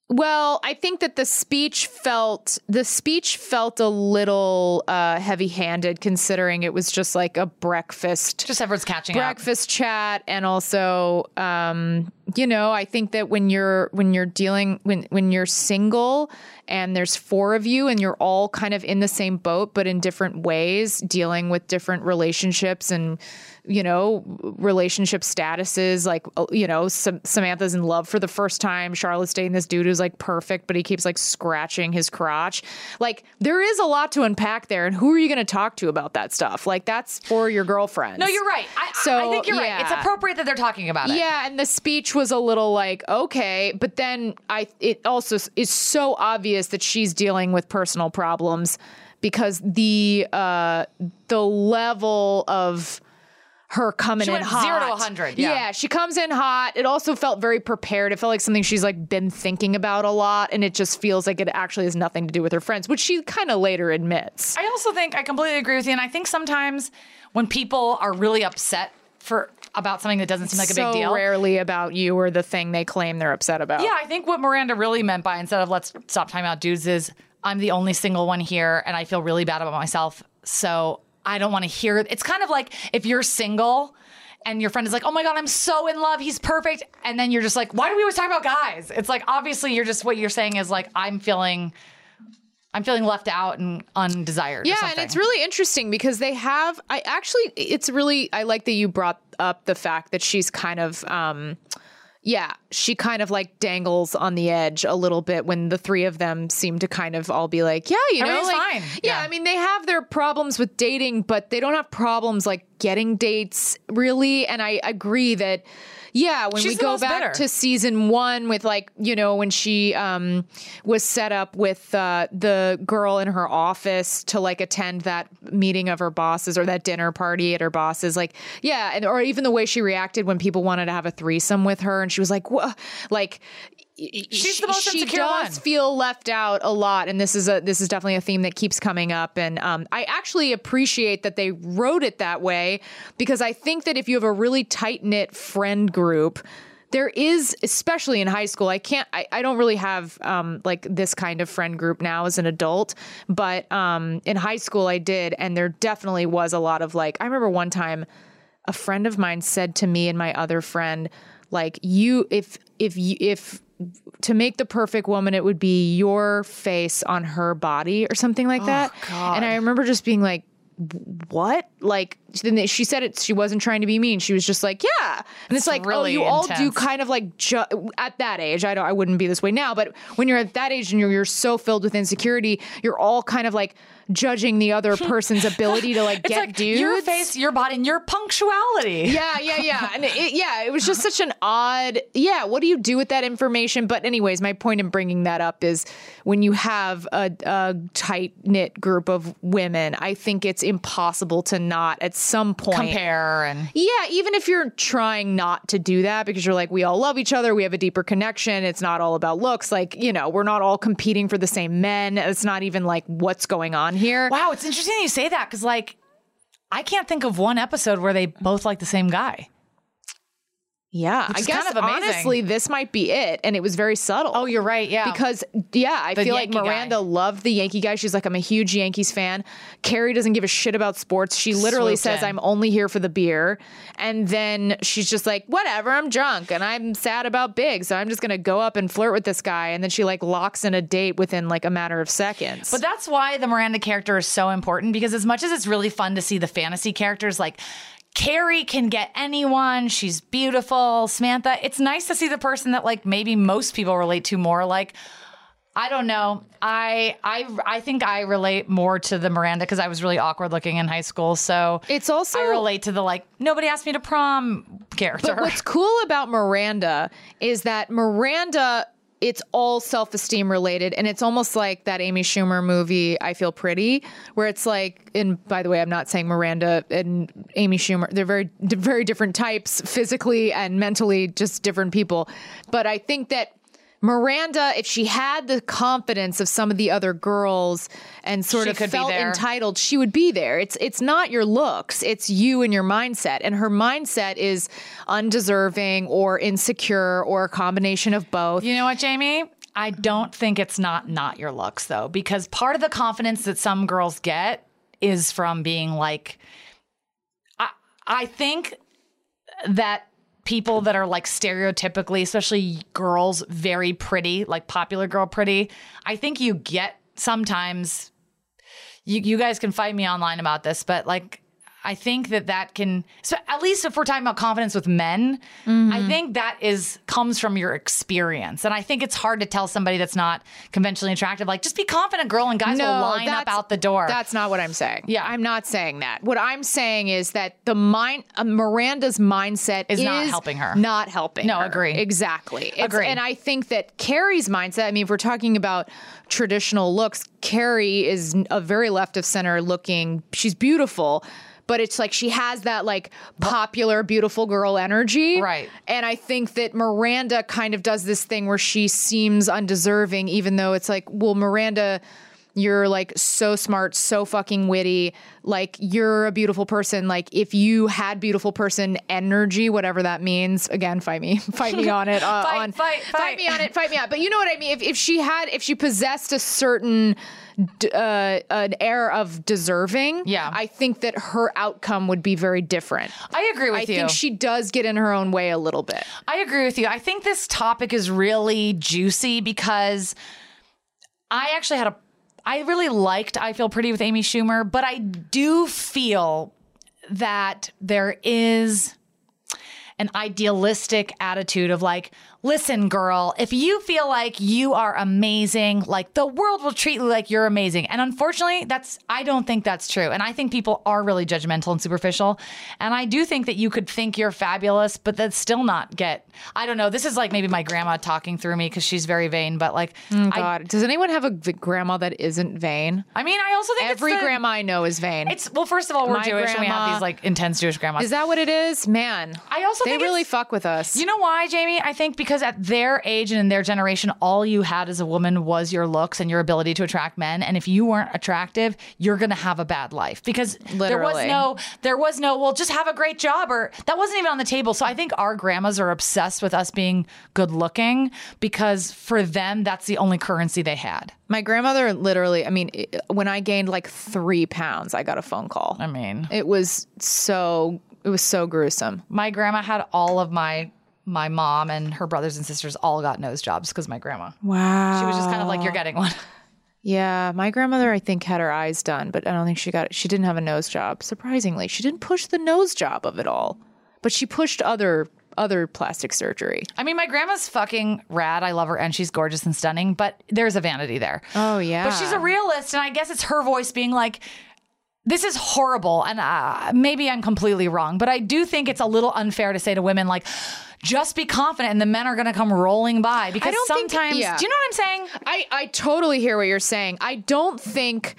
well, I think that the speech felt the speech felt a little uh, heavy-handed, considering it was just like a breakfast, Just everyone's catching up. breakfast chat, and also, um, you know, I think that when you're when you're dealing when when you're single and there's four of you and you're all kind of in the same boat, but in different ways, dealing with different relationships and you know relationship statuses like uh, you know Sam- samantha's in love for the first time charlotte's dating this dude who's like perfect but he keeps like scratching his crotch like there is a lot to unpack there and who are you going to talk to about that stuff like that's for your girlfriend. No, you're right. I, So, I think you're right. It's appropriate that they're talking about it. yeah, and the speech was a little like okay, but then I it also is so obvious that she's dealing with personal problems because the uh the level of her coming She in hot. zero to 100, yeah. she comes in hot. It also felt very prepared. It felt like something she's like been thinking about a lot, and it just feels like it actually has nothing to do with her friends, which she kind of later admits. I also think I completely agree with you, and I think sometimes when people are really upset for about something that doesn't seem like a so big deal. rarely about you or the thing they claim they're upset about. Yeah, I think what Miranda really meant by instead of let's stop talking about dudes is I'm the only single one here, and I feel really bad about myself, so I don't want to hear. It's kind of like if you're single. And your friend is like, "Oh my god, I'm so in love. He's perfect." And then you're just like, "Why do we always talk about guys?" It's like obviously you're just what you're saying is like I'm feeling, I'm feeling left out and undesired. or Yeah, and it's really interesting because they have. I actually, it's really. I like that you brought up the fact that she's kind of. um yeah, she kind of like dangles on the edge a little bit when the three of them seem to kind of all be like, yeah, you know, like, fine. Yeah, Yeah. I mean, they have their problems with dating, but they don't have problems like getting dates really. And I agree that, yeah, when She's we go back to season one with like, you know, when she um, was set up with uh, the girl in her office to like attend that meeting of her bosses or that dinner party at her bosses, like, yeah, and or even the way she reacted when people wanted to have a threesome with her, and she was like, "What?" Like, She's the most she insecure does one. feel left out a lot, and this is a this is definitely a theme that keeps coming up. And um, I actually appreciate that they wrote it that way because I think that if you have a really tight knit friend group. There is, especially in high school, I can't, I, I don't really have um, like this kind of friend group now as an adult, but um, in high school I did. And there definitely was a lot of like, I remember one time a friend of mine said to me and my other friend like you if if you if to make the perfect woman it would be your face on her body or something like oh, that. And i remember just being like what? Like then she said it. She wasn't trying to be mean. She was just like, yeah. And it's, It's like, oh, really oh, you all do kind of like ju- at that age. I don't. I wouldn't be this way now, but when you're at that age and you're, you're so filled with insecurity, you're all kind of like judging the other person's ability to like get like dudes. your face, your body, and your punctuality. Yeah, yeah, yeah. And it, yeah, it was just such an odd. Yeah, what do you do with that information? But anyways, my point in bringing that up is when you have a, a tight knit group of women, I think it's impossible to not at some point Compare and yeah, even if you're trying not to do that because you're like, we all love each other, we have a deeper connection, it's not all about looks. Like, you know, we're not all competing for the same men. It's not even like what's going on here. wow, it's interesting you say that because like I can't think of one episode where they both like the same guy. Yeah, Which I guess kind of honestly, this might be it, and it was very subtle. Oh, you're right. Yeah, Because yeah, I The feel like Yankee guy. Miranda loved the Yankee guy. She's like, I'm a huge Yankees fan. Carrie doesn't give a shit about sports. She literally Swooped says, in. I'm only here for the beer. And then she's just like, whatever, I'm drunk and I'm sad about big. So I'm just gonna go up and flirt with this guy. And then she like locks in a date within like a matter of seconds. But that's why the Miranda character is so important because as much as it's really fun to see the fantasy characters like Carrie can get anyone, she's beautiful, Samantha, it's nice to see the person that like maybe most people relate to more like I don't know. I I I think I relate more to the Miranda because I was really awkward looking in high school. So it's also I relate to the like nobody asked me to prom character. But what's cool about Miranda is that Miranda, it's all self esteem related. And it's almost like that Amy Schumer movie, I Feel Pretty, where it's like, and by the way, I'm not saying Miranda and Amy Schumer, they're very, very different types physically and mentally, just different people. But I think that. Miranda, if she had the confidence of some of the other girls and sort She of could felt entitled, she would be there. It's it's not your looks, it's you and your mindset. And her mindset is undeserving or insecure or a combination of both. You know what, Jamie? I don't think it's not not your looks though, because part of the confidence that some girls get is from being like, I I think that people that are like stereotypically, especially girls, very pretty, like popular girl pretty, I think you get sometimes. You you guys can fight me online about this, but like. I think that that can, so at least if we're talking about confidence with men, I think that is comes from your experience, and I think it's hard to tell somebody that's not conventionally attractive, like just be confident, girl, and guys will line up out the door. That's not what I'm saying. Yeah. I'm not saying that. What I'm saying is that the mind, uh, Miranda's mindset Is not helping her. Not helping. No, her. agree. Exactly. It's- Agree. And I think that Carrie's mindset. I mean, if we're talking about traditional looks, Carrie is a very left of center looking. She's beautiful. But it's like she has that like popular, beautiful girl energy. Right. And I think that Miranda kind of does this thing where she seems undeserving, even though it's like, well, Miranda, you're like so smart, so fucking witty. Like you're a beautiful person. Like if you had beautiful person energy, whatever that means, again, fight me, fight me on it. Uh, Fight, on, fight, fight. me on it, fight me on. it. But you know what I mean. If if she had, if she possessed a certain. Uh, an air of deserving. Yeah. I think that her outcome would be very different. I agree with I you. I think she does get in her own way a little bit. I agree with you. I think this topic is really juicy because I actually had a I really liked I Feel Pretty with Amy Schumer, but I do feel that there is an idealistic attitude of like, listen, girl, if you feel like you are amazing, like the world will treat you like you're amazing. And unfortunately, that's, I don't think that's true. And I think people are really judgmental and superficial. And I do think that you could think you're fabulous, but that's still not get, I don't know. This is like maybe my grandma talking through me because she's very vain, but like, mm, I, God, does anyone have a grandma that isn't vain? I mean, I also think it's Every the- grandma I know is vain. It's, well, first of all, we're My Jewish and we have these like intense Jewish grandmas. is that what it is? Man, I also think they really fuck with us. You know why, Jamie? I think because at their age and in their generation, all you had as a woman was your looks and your ability to attract men. And if you weren't attractive, you're gonna have a bad life because there was no, there was no, well, just have a great job, or that wasn't even on the table. So I think our grandmas are obsessed with us being good looking because for them, that's the only currency they had. My grandmother literally, I mean, when I gained like three pounds, I got a phone call. I mean, It was so, it was so gruesome. my grandma had all of my my mom and her brothers and sisters all got nose jobs because my grandma. Wow. She was just kind of like, you're getting one. Yeah, my grandmother I think had her eyes done, but I don't think she got it. She didn't have a nose job. Surprisingly, she didn't push the nose job of it all, but she pushed other other plastic surgery. I mean, my grandma's fucking rad. I love her and she's gorgeous and stunning, but there's a vanity there. Oh yeah. But she's a realist, and I guess it's her voice being like, this is horrible. And uh, maybe I'm completely wrong, but I do think it's a little unfair to say to women, like, just be confident and the men are going to come rolling by because don't think- sometimes, yeah. do you know what I'm saying? I, I totally hear what you're saying. I don't think.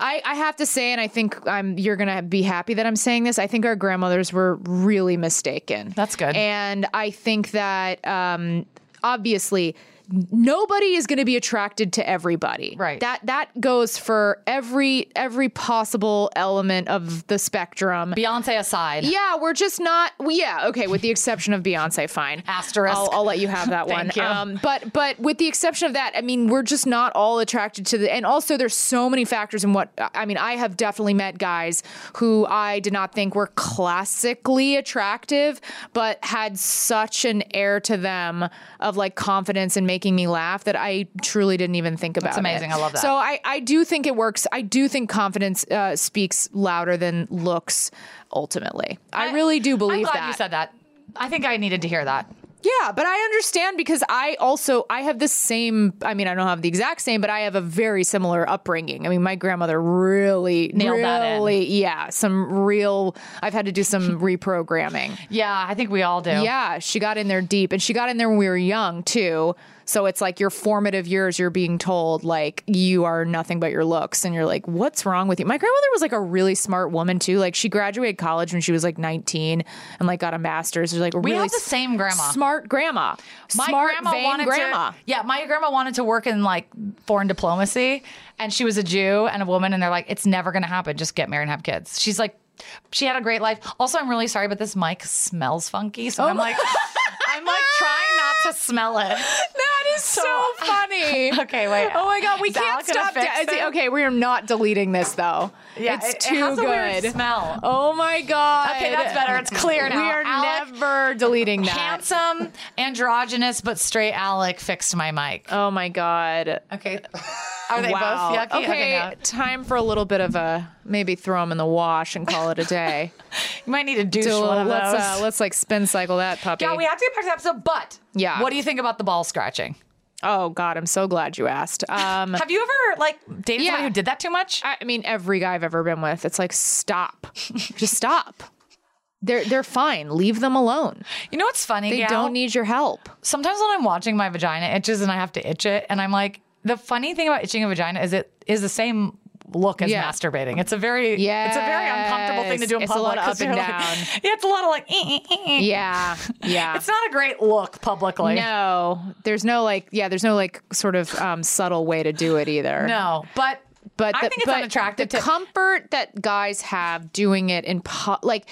I, I have to say, and I think I'm you're gonna be happy that I'm saying this. I think our grandmothers were really mistaken. That's good. And I think that um, obviously nobody is going to be attracted to everybody. Right. That that goes for every every possible element of the spectrum. Beyonce aside. Yeah, we're just not. well, Yeah, okay. With the exception of Beyonce, fine. Asterisk. I'll, I'll let you have that one. You. Um, but but with the exception of that, I mean, we're just not all attracted to the. And also, there's so many factors in what. I mean, I have definitely met guys who I did not think were classically attractive, but had such an air to them of like confidence and making me laugh that I truly didn't even think about. That's amazing. it. I love that. So I I do think it works. I do think confidence uh, speaks louder than looks. Ultimately, I, really do I'm believe glad that. you said that. I think I needed to hear that. Yeah, but I understand because I also I have the same. I mean, I don't have the exact same, but I have a very similar upbringing. I mean, my grandmother really Nailed that in. really, yeah, some real. I've had to do some reprogramming. Yeah, I think we all do. Yeah, she got in there deep, and she got in there when we were young too. So it's like your formative years, you're being told like you are nothing but your looks, and you're like, what's wrong with you? My grandmother was like a really smart woman too. Like she graduated college when she was like 19 and like got a master's. She's like a We really have the same grandma. smart grandma, My smart grandma vain wanted grandma. to. Yeah, my grandma wanted to work in like foreign diplomacy, and she was a Jew and a woman, and they're like, it's never going to happen. Just get married and have kids. She's like, she had a great life. Also, I'm really sorry, but this mic smells funky, so oh I'm like, I'm like to smell it. That is so, funny. Okay, wait. Oh my god, we Is can't stop. da- it? okay, we are not deleting this though. Yeah, it's it- it too a good. smell. Oh my god. Okay, that's better. It's clear now. We are Alec- never deleting that. Handsome, androgynous, but straight Alec fixed my mic. Oh my god. Okay. Are they wow. both yucky? Okay, now- time for a little bit of a maybe throw them in the wash and call it a day. You might need to douche Do a- one of let's those. uh, let's like spin cycle that puppy. yeah, we have to get back to the episode, but Yeah. what do you think about the ball scratching? oh god, I'm so glad you asked. Um, Have you ever like dated Yeah. somebody who did that too much? I I mean, every guy I've ever been with, it's like stop, just stop. They're they're fine. Leave them alone. You know what's funny? They Gal? don't need your help. Sometimes when I'm watching my vagina itches and I have to itch it, and I'm like, the funny thing about itching a vagina is it is the same look as Yeah. masturbating. It's a very it's a very uncomfortable thing to do in Yes. It's a public. lot of up and you're like- down. yeah, it's a lot of like. eh, eh, eh. Yeah, yeah. It's not a great look publicly. no, there's no like, yeah, there's no like sort of um, subtle way to do it either. No, but but I think it's but unattractive The to- comfort that guys have doing it in pu- like.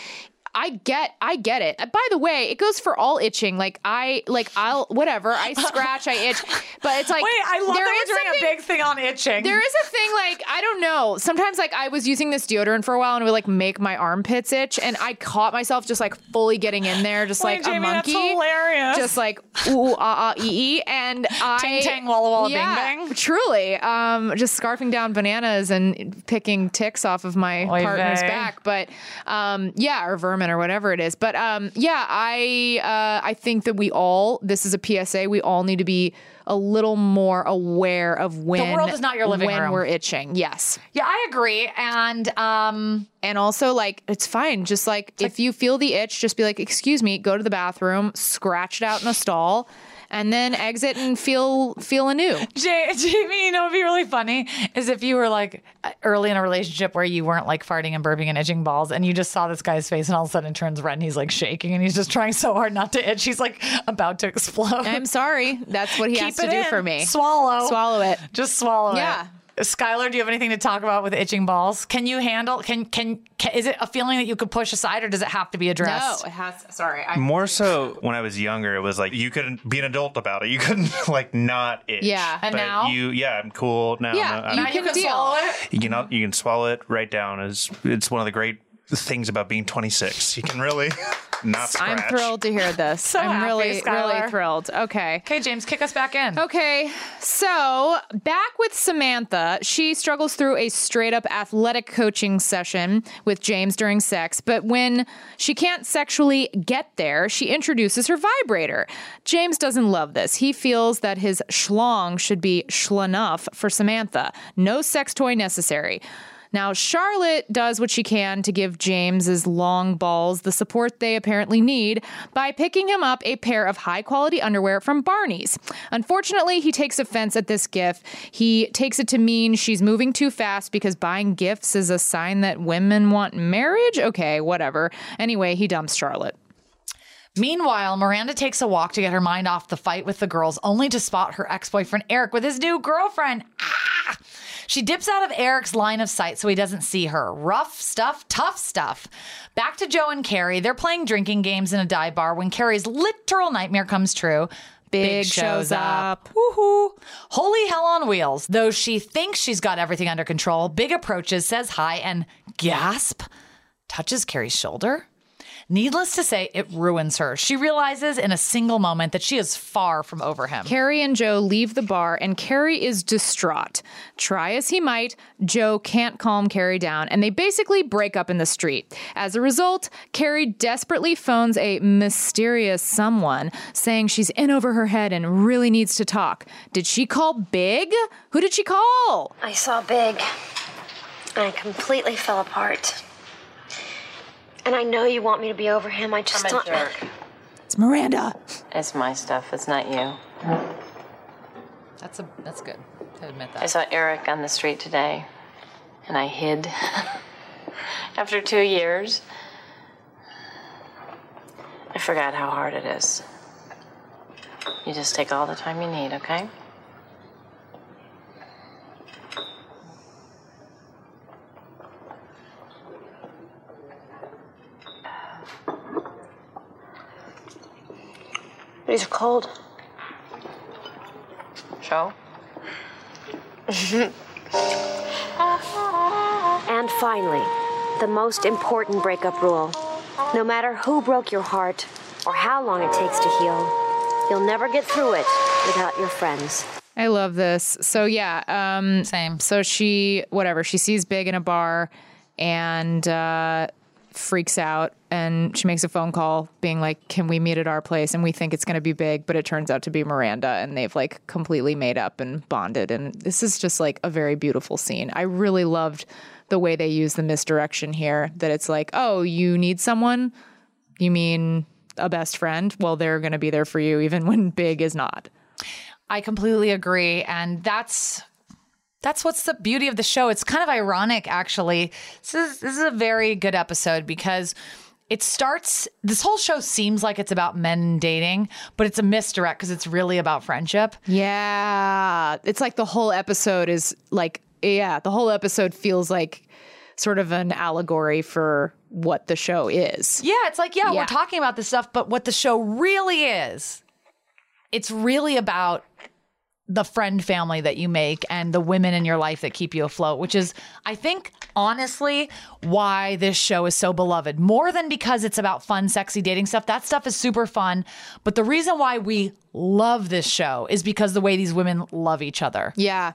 I get, I get it. By the way, it goes for all itching. Like I, like I'll, whatever. I scratch, I itch, but it's like wait, I love there that we're doing a big thing on itching. There is a thing like I don't know. Sometimes like I was using this deodorant for a while and it would like make my armpits itch, and I caught myself just like fully getting in there, just Wait, like Jamie, a that's hilarious. just like ooh ah ah ee ee, and I Ting tang walla walla bing bang. Truly, um, just scarfing down bananas and picking ticks off of my Oy partner's vey. back, but um, yeah, or vermin or whatever it is. But um, yeah, I uh, I think that we all this is a PSA. We all need to be a little more aware of when the world is not your living when room. we're itching. Yes. yeah, I agree. And um, And also, like, it's fine. Just like if you feel the itch, just be like, excuse me, go to the bathroom, scratch it out in a stall, and then exit and feel feel anew. J- Jamie, you know, it'd be really funny is if you were like early in a relationship where you weren't like farting and burping and itching balls, and you just saw this guy's face, and all of a sudden it turns red, and he's like shaking, and he's just trying so hard not to itch, he's like about to explode. I'm sorry. That's what he has to do in. for me. Swallow. Swallow it. Just swallow it. Yeah. it. Skylar, do you have anything to talk about with itching balls? Can you handle? Can, can can is it a feeling that you could push aside, or does it have to be addressed? No, it has. Sorry. I, More so when I was younger, it was like you couldn't be an adult about it. You couldn't like not itch. Yeah. And But now? you, yeah, I'm cool now. Yeah, I'm- you Now I'm- you can can deal. swallow it. you know, you can swallow it right down. Is it's one of the great things about being 26. You can really not scratch. I'm thrilled to hear this. So I'm happy, really, really thrilled. Okay. Okay, James, kick us back in. Okay, so back with Samantha, she struggles through a straight up athletic coaching session with James during sex, but when she can't sexually get there, she introduces her vibrator. James doesn't love this. He feels that his schlong should be schlenuff for Samantha. No sex toy necessary. Now, Charlotte does what she can to give James's long balls the support they apparently need by picking him up a pair of high quality underwear from Barney's. Unfortunately, he takes offense at this gift. He takes it to mean she's moving too fast because buying gifts is a sign that women want marriage. Okay, whatever. Anyway, he dumps Charlotte. Meanwhile, Miranda takes a walk to get her mind off the fight with the girls, only to spot her ex boyfriend Eric with his new girlfriend. Ah! She dips out of Eric's line of sight so he doesn't see her. Rough stuff, tough stuff. Back to Joe and Carrie. They're playing drinking games in a dive bar when Carrie's literal nightmare comes true. Big shows up. Woohoo. Holy hell on wheels. Though she thinks she's got everything under control, Big approaches, says hi, and gasp, touches Carrie's shoulder. Needless to say, it ruins her. She realizes in a single moment that she is far from over him. Carrie and Joe leave the bar, and Carrie is distraught. Try as he might, Joe can't calm Carrie down, and they basically break up in the street. As a result, Carrie desperately phones a mysterious someone, saying she's in over her head and really needs to talk. Did she call Big? Who did she call? I saw Big, and I completely fell apart. And I know you want me to be over him. I just I'm a don't. jerk. It's Miranda. It's my stuff. It's not you. That's a that's good to admit that. I saw Eric on the street today, and I hid. After two years, I forgot how hard it is. You just take all the time you need, okay? These are cold. Show? And finally, the most important breakup rule. No matter who broke your heart or how long it takes to heal, you'll never get through it without your friends. I love this. So yeah, um Same. So she whatever, she sees Big in a bar and uh freaks out and she makes a phone call being like, "Can we meet at our place?" and we think it's going to be Big, but it turns out to be Miranda and they've like completely made up and bonded and this is just like a very beautiful scene. I really loved the way they use the misdirection here that it's like, "Oh, you need someone? You mean a best friend? Well, they're going to be there for you even when Big is not." I completely agree. And that's that's what's the beauty of the show. It's kind of ironic, actually. This is this is a very good episode because it starts this whole show seems like it's about men dating, but it's a misdirect because it's really about friendship. Yeah. It's like the whole episode is like, yeah, the whole episode feels like sort of an allegory for what the show is. Yeah, it's like, yeah, Yeah. we're talking about this stuff, but what the show really is, it's really about the friend family that you make and the women in your life that keep you afloat, which is, I think, honestly, why this show is so beloved. More than because it's about fun, sexy dating stuff. That stuff is super fun. But the reason why we love this show is because the way these women love each other. Yeah.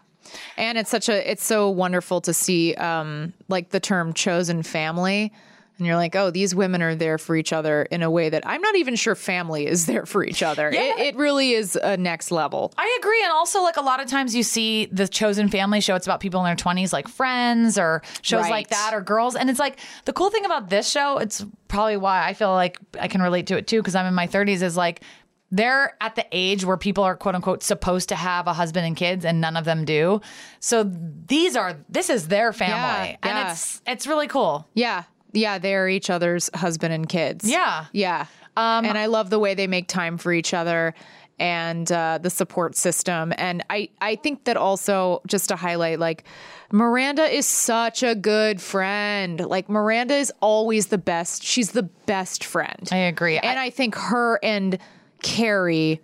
And it's such a it's so wonderful to see um like the term chosen family and you're like, "Oh, these women are there for each other in a way that I'm not even sure family is there for each other." It, it really is a next level. I agree. And also, like a lot of times you see the chosen family show, it's about people in their 20s, like friends or shows Right. like that or girls. And it's like the cool thing about this show, it's probably why I feel like I can relate to it too, because I'm in my 30s, is like they're at the age where people are quote unquote supposed to have a husband and kids and none of them do. So these are, this is their family. yeah. And it's, it's really cool. Yeah. Yeah, they're each other's husband and kids. Yeah. Yeah. Um, and I love the way they make time for each other and uh, the support system. And I, I think that also, just to highlight, like, Miranda is such a good friend. Like, Miranda is always the best. She's the best friend. I agree. And I, think her and Carrie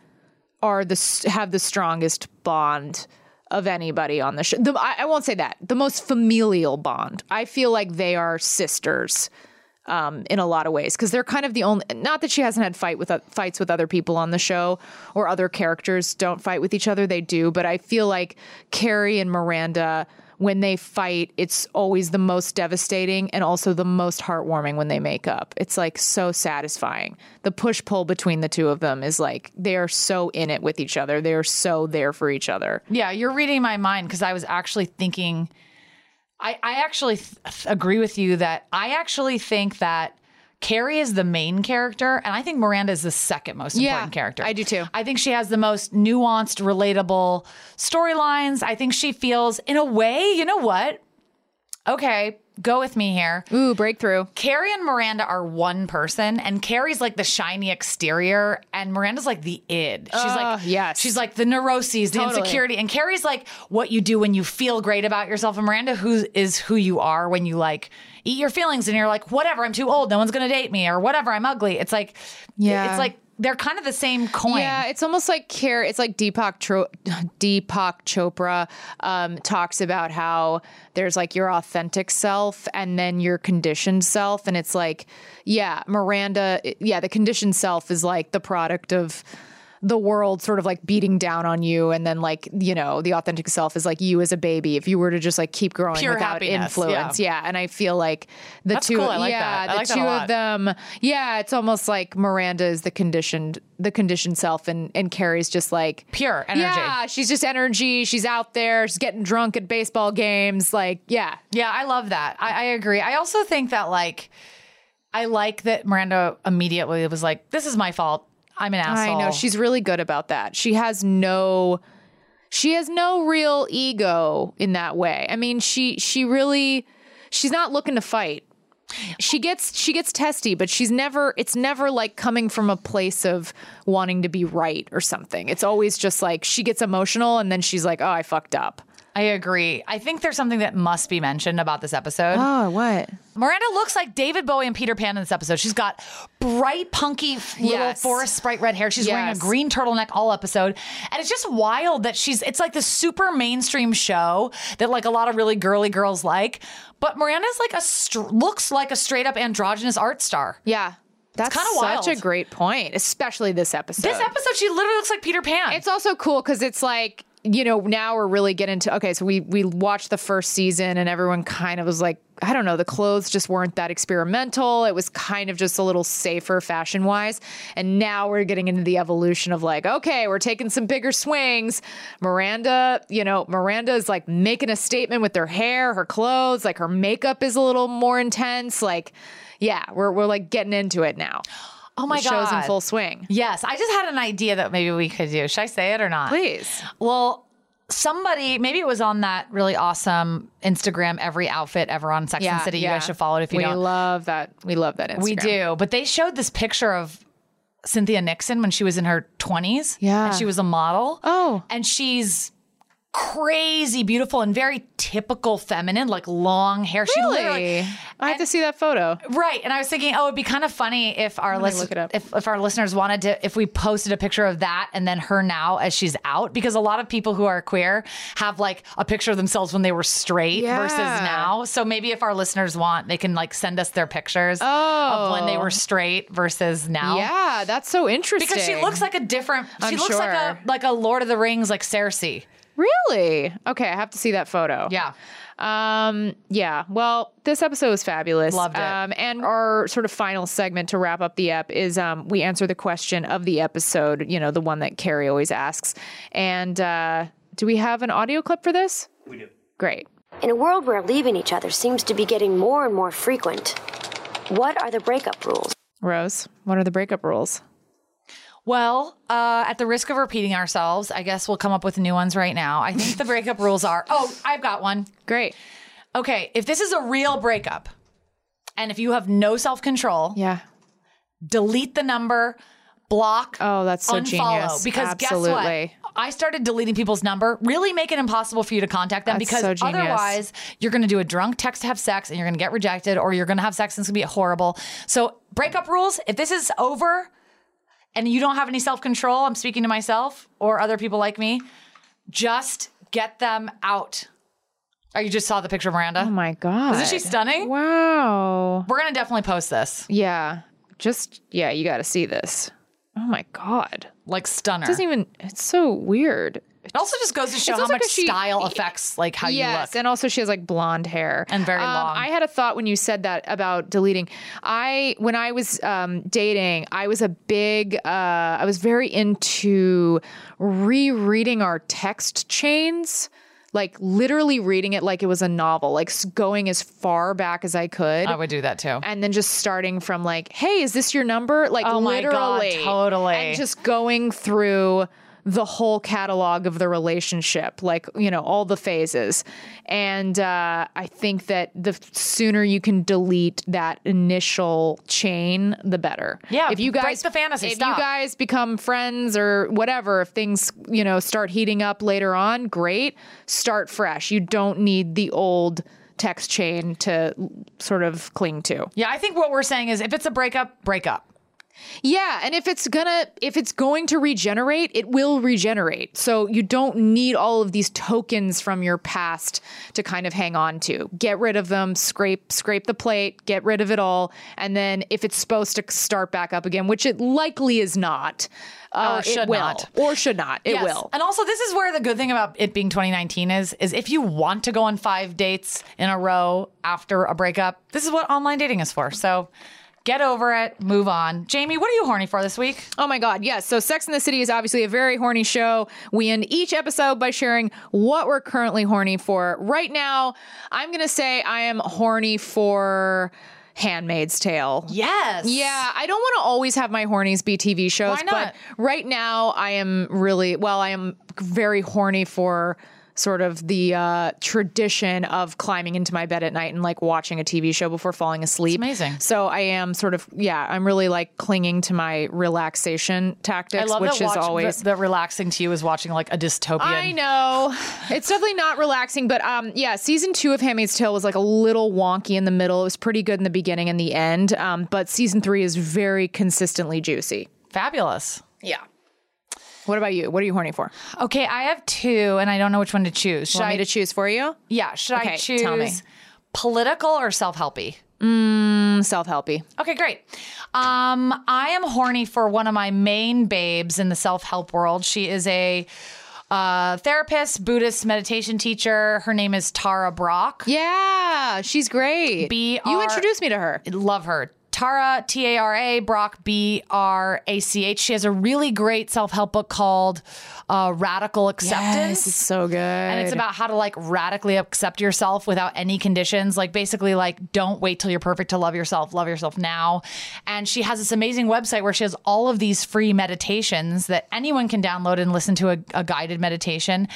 are the have the strongest bond of anybody on the show. The, I, I won't say that. The most familial bond. I feel like they are sisters um, in a lot of ways because they're kind of the only. Not that she hasn't had fight with uh, fights with other people on the show or other characters don't fight with each other. They do, but I feel like Carrie and Miranda. When they fight, it's always the most devastating and also the most heartwarming when they make up. It's like so satisfying. The push pull between the two of them is like they are so in it with each other. They are so there for each other. Yeah, you're reading my mind because I was actually thinking. I, I actually th- agree with you that I actually think that Carrie is the main character, and I think Miranda is the second most Yeah, important character. I do too. I think she has the most nuanced, relatable storylines. I think she feels, in a way, you know what? Okay, go with me here. Ooh, breakthrough. Carrie and Miranda are one person, and Carrie's like the shiny exterior, and Miranda's like the id. She's Uh, like, yes. she's like the neuroses, the Totally. insecurity, and Carrie's like what you do when you feel great about yourself, and Miranda who is who you are when you like eat your feelings, and you're like, whatever, I'm too old, no one's gonna date me, or whatever, I'm ugly. It's like, Yeah. it's like they're kind of the same coin. Yeah, it's almost like care. It's like Deepak Tro- Deepak Chopra um, talks about how there's like your authentic self and then your conditioned self, and it's like, yeah, Miranda, yeah, the conditioned self is like the product of the world sort of like beating down on you and then like you know the authentic self is like you as a baby if you were to just like keep growing Pure without happiness, influence yeah. and i feel like the That's two cool. I like yeah the like two of them yeah it's almost like miranda is the conditioned the conditioned self and and carrie's just like Pure energy. yeah she's just energy she's out there she's getting drunk at baseball games like yeah Yeah, I love that. I, I agree. I also think that like I like that Miranda immediately was like, "This is my fault. I'm an asshole." I know she's really good about that. She has no she has no real ego in that way. I mean, she she really she's not looking to fight. She gets she gets testy, but she's never it's never like coming from a place of wanting to be right or something. It's always just like she gets emotional and then she's like, "Oh, I fucked up." I agree. I think there's something that must be mentioned about this episode. Oh, what? Miranda looks like David Bowie and Peter Pan in this episode. She's got bright, punky, little Yes. forest sprite red hair. She's wearing a green turtleneck all episode. And it's just wild that she's, it's like the super mainstream show that like a lot of really girly girls like. But Miranda's like a, str- looks like a straight up androgynous art star. Yeah. That's kinda such wild. a great point, especially this episode. This episode, she literally looks like Peter Pan. It's also cool because it's like you know now we're really getting to okay so we we watched the first season and everyone kind of was like i don't know the clothes just weren't that experimental. It was kind of just a little safer fashion wise and now we're getting into the evolution of like okay we're taking some bigger swings. Miranda you know miranda is like making a statement with her hair her clothes like her makeup is a little more intense. Like yeah we're, we're like getting into it now oh my the show's in full swing Yes, I just had an idea that maybe we could do. Should I say it or not? please Well, somebody, maybe it was on that really awesome Instagram, every outfit ever on Sex and the City. You guys should follow it if you we don't. We love that. We love that. Instagram. We do. But they showed this picture of Cynthia Nixon when she was in her 20s. Yeah. And she was a model. Oh. And she's crazy beautiful and very typical feminine, like long hair. She literally Really? I have to see that photo. Right. And I was thinking, oh, it'd be kind of funny if our Let me list- look it up. if if our listeners wanted to if we posted a picture of that and then her now as she's out because a lot of people who are queer have like a picture of themselves when they were straight Yeah. versus now. So maybe if our listeners want, they can like send us their pictures Oh. of when they oh. were straight versus now. Yeah, that's so interesting. Because she looks like a different she I'm looks like a like a Lord of the Rings like Cersei. Really okay. I have to see that photo. Yeah. Um. Yeah. Well, this episode was fabulous. Loved it. Um. And our sort of final segment to wrap up the ep is um we answer the question of the episode. You know, the one that Carrie always asks. And uh, do we have an audio clip for this? We do. Great. In a world where leaving each other seems to be getting more and more frequent, what are the breakup rules? Rose, what are the breakup rules? Well, uh, at the risk of repeating ourselves, I guess we'll come up with new ones right now. I think the breakup rules are oh, I've got one. Great. Okay, if this is a real breakup, and if you have no self control, Yeah. delete the number, block, Oh, that's so unfollow. genius. Because guess what? I started deleting people's number, really make it impossible for you to contact them That's because so otherwise you're going to do a drunk text to have sex and you're going to get rejected or you're going to have sex and it's going to be horrible. So, breakup rules, if this is over and you don't have any self control, I'm speaking to myself or other people like me, just get them out. Oh, you just saw the picture of Miranda? Oh my god. Isn't she stunning? Wow. We're gonna definitely post this. Yeah. Just yeah, you got to see this. Oh my god. Like stunner. It doesn't even. It's so weird. It also just goes to show how much she- style affects like how yes, you look. and also she has like blonde hair And very Um, long. I had a thought when you said that about deleting. I when I was um, dating, I was a big. Uh, I was very into rereading our text chains. Like literally reading it like it was a novel, like going as far back as I could. I would do that too. and then just starting from like, hey, is this your number? Like Oh my God, literally, totally. and just going through the whole catalog of the relationship, like you know all the phases. And uh, I think that the sooner you can delete that initial chain, the better. Yeah, if you break guys the fantasy, if stop. you guys become friends or whatever, if things you know start heating up later on, great. Start fresh. You don't need the old text chain to sort of cling to. yeah, I think what we're saying is if it's a breakup, break up. Yeah, and if it's gonna if it's going to regenerate, it will regenerate. So you don't need all of these tokens from your past to kind of hang on to. Get rid of them, scrape scrape the plate, get rid of it all, and then if it's supposed to start back up again, which it likely is not, uh, Or it should will. not. or should not. It Yes. will. And also, this is where the good thing about it being 2019 is: is if you want to go on five dates in a row after a breakup, this is what online dating is for. So. Get over it, move on. Jamie, what are you horny for this week? Oh my God, yes. So Sex in the City is obviously a very horny show. We end each episode by sharing what we're currently horny for. Right now, I'm going to say I am horny for Handmaid's Tale. Yes. Yeah, I don't want to always have my hornies be TV shows, Why not? but right now I am really, well, I am very horny for sort of the uh, tradition of climbing into my bed at night and like watching a TV show before falling asleep. amazing. So I am sort of, yeah, I'm really like clinging to my relaxation tactics, I love which that is watch, always. the, the relaxing to you is watching like a dystopian. I know. It's definitely not relaxing, but um yeah, season 2 of Handmaid's Tale was like a little wonky in the middle. It was pretty good in the beginning and the end. Um but season 3 is very consistently juicy. Fabulous. Yeah. What about you? What are you horny for? Okay, I have two, and I don't know which one to choose. Should Want I me to choose for you? Yeah, should I choose tell me. political or self-helpy? Mm, self-helpy. Okay, great. Um, I am horny for one of my main babes in the self-help world. She is a uh, therapist, Buddhist meditation teacher. Her name is Tara Brach. Yeah, she's great. B You introduced me to her. Love her. Tara, T A R A, Brach, B R A C H. She has a really great self help book called uh, Radical Acceptance. Yes, it's so good. And it's about how to like radically accept yourself without any conditions. Like basically, like don't wait till you're perfect to love yourself. Love yourself now. And she has this amazing website where she has all of these free meditations that anyone can download and listen to a, a guided meditation.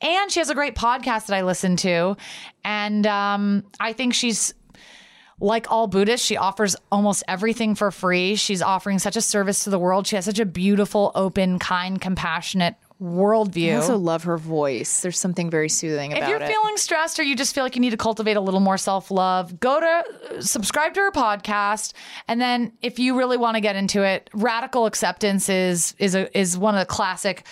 And she has a great podcast that I listen to. And um, I think she's like all Buddhists, she offers almost everything for free. She's offering such a service to the world. She has such a beautiful, open, kind, compassionate worldview. I also love her voice. There's something very soothing If you're it. feeling stressed or you just feel like you need to cultivate a little more self love, go to uh, subscribe to her podcast. And then if you really want to get into it, radical acceptance is is a is one of the classic.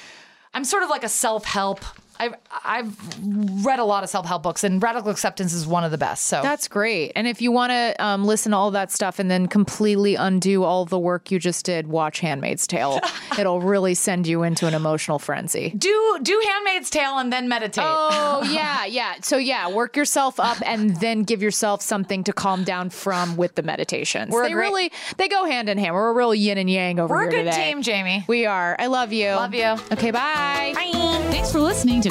I'm sort of like a self help. I've I've read a lot of self help books, and radical acceptance is one of the best. So That's great. And if you want to um, listen to all that stuff and then completely undo all the work you just did, watch Handmaid's Tale. It'll really send you into an emotional frenzy. do do Handmaid's Tale and then meditate. Oh, yeah, yeah. So, yeah, work yourself up and then give yourself something to calm down from with the meditations. We're they great- really they go hand in hand. We're a real yin and yang over here. We're a good today. team, Jamie. We are. I love you. Love you. Okay, bye. bye. Thanks for listening to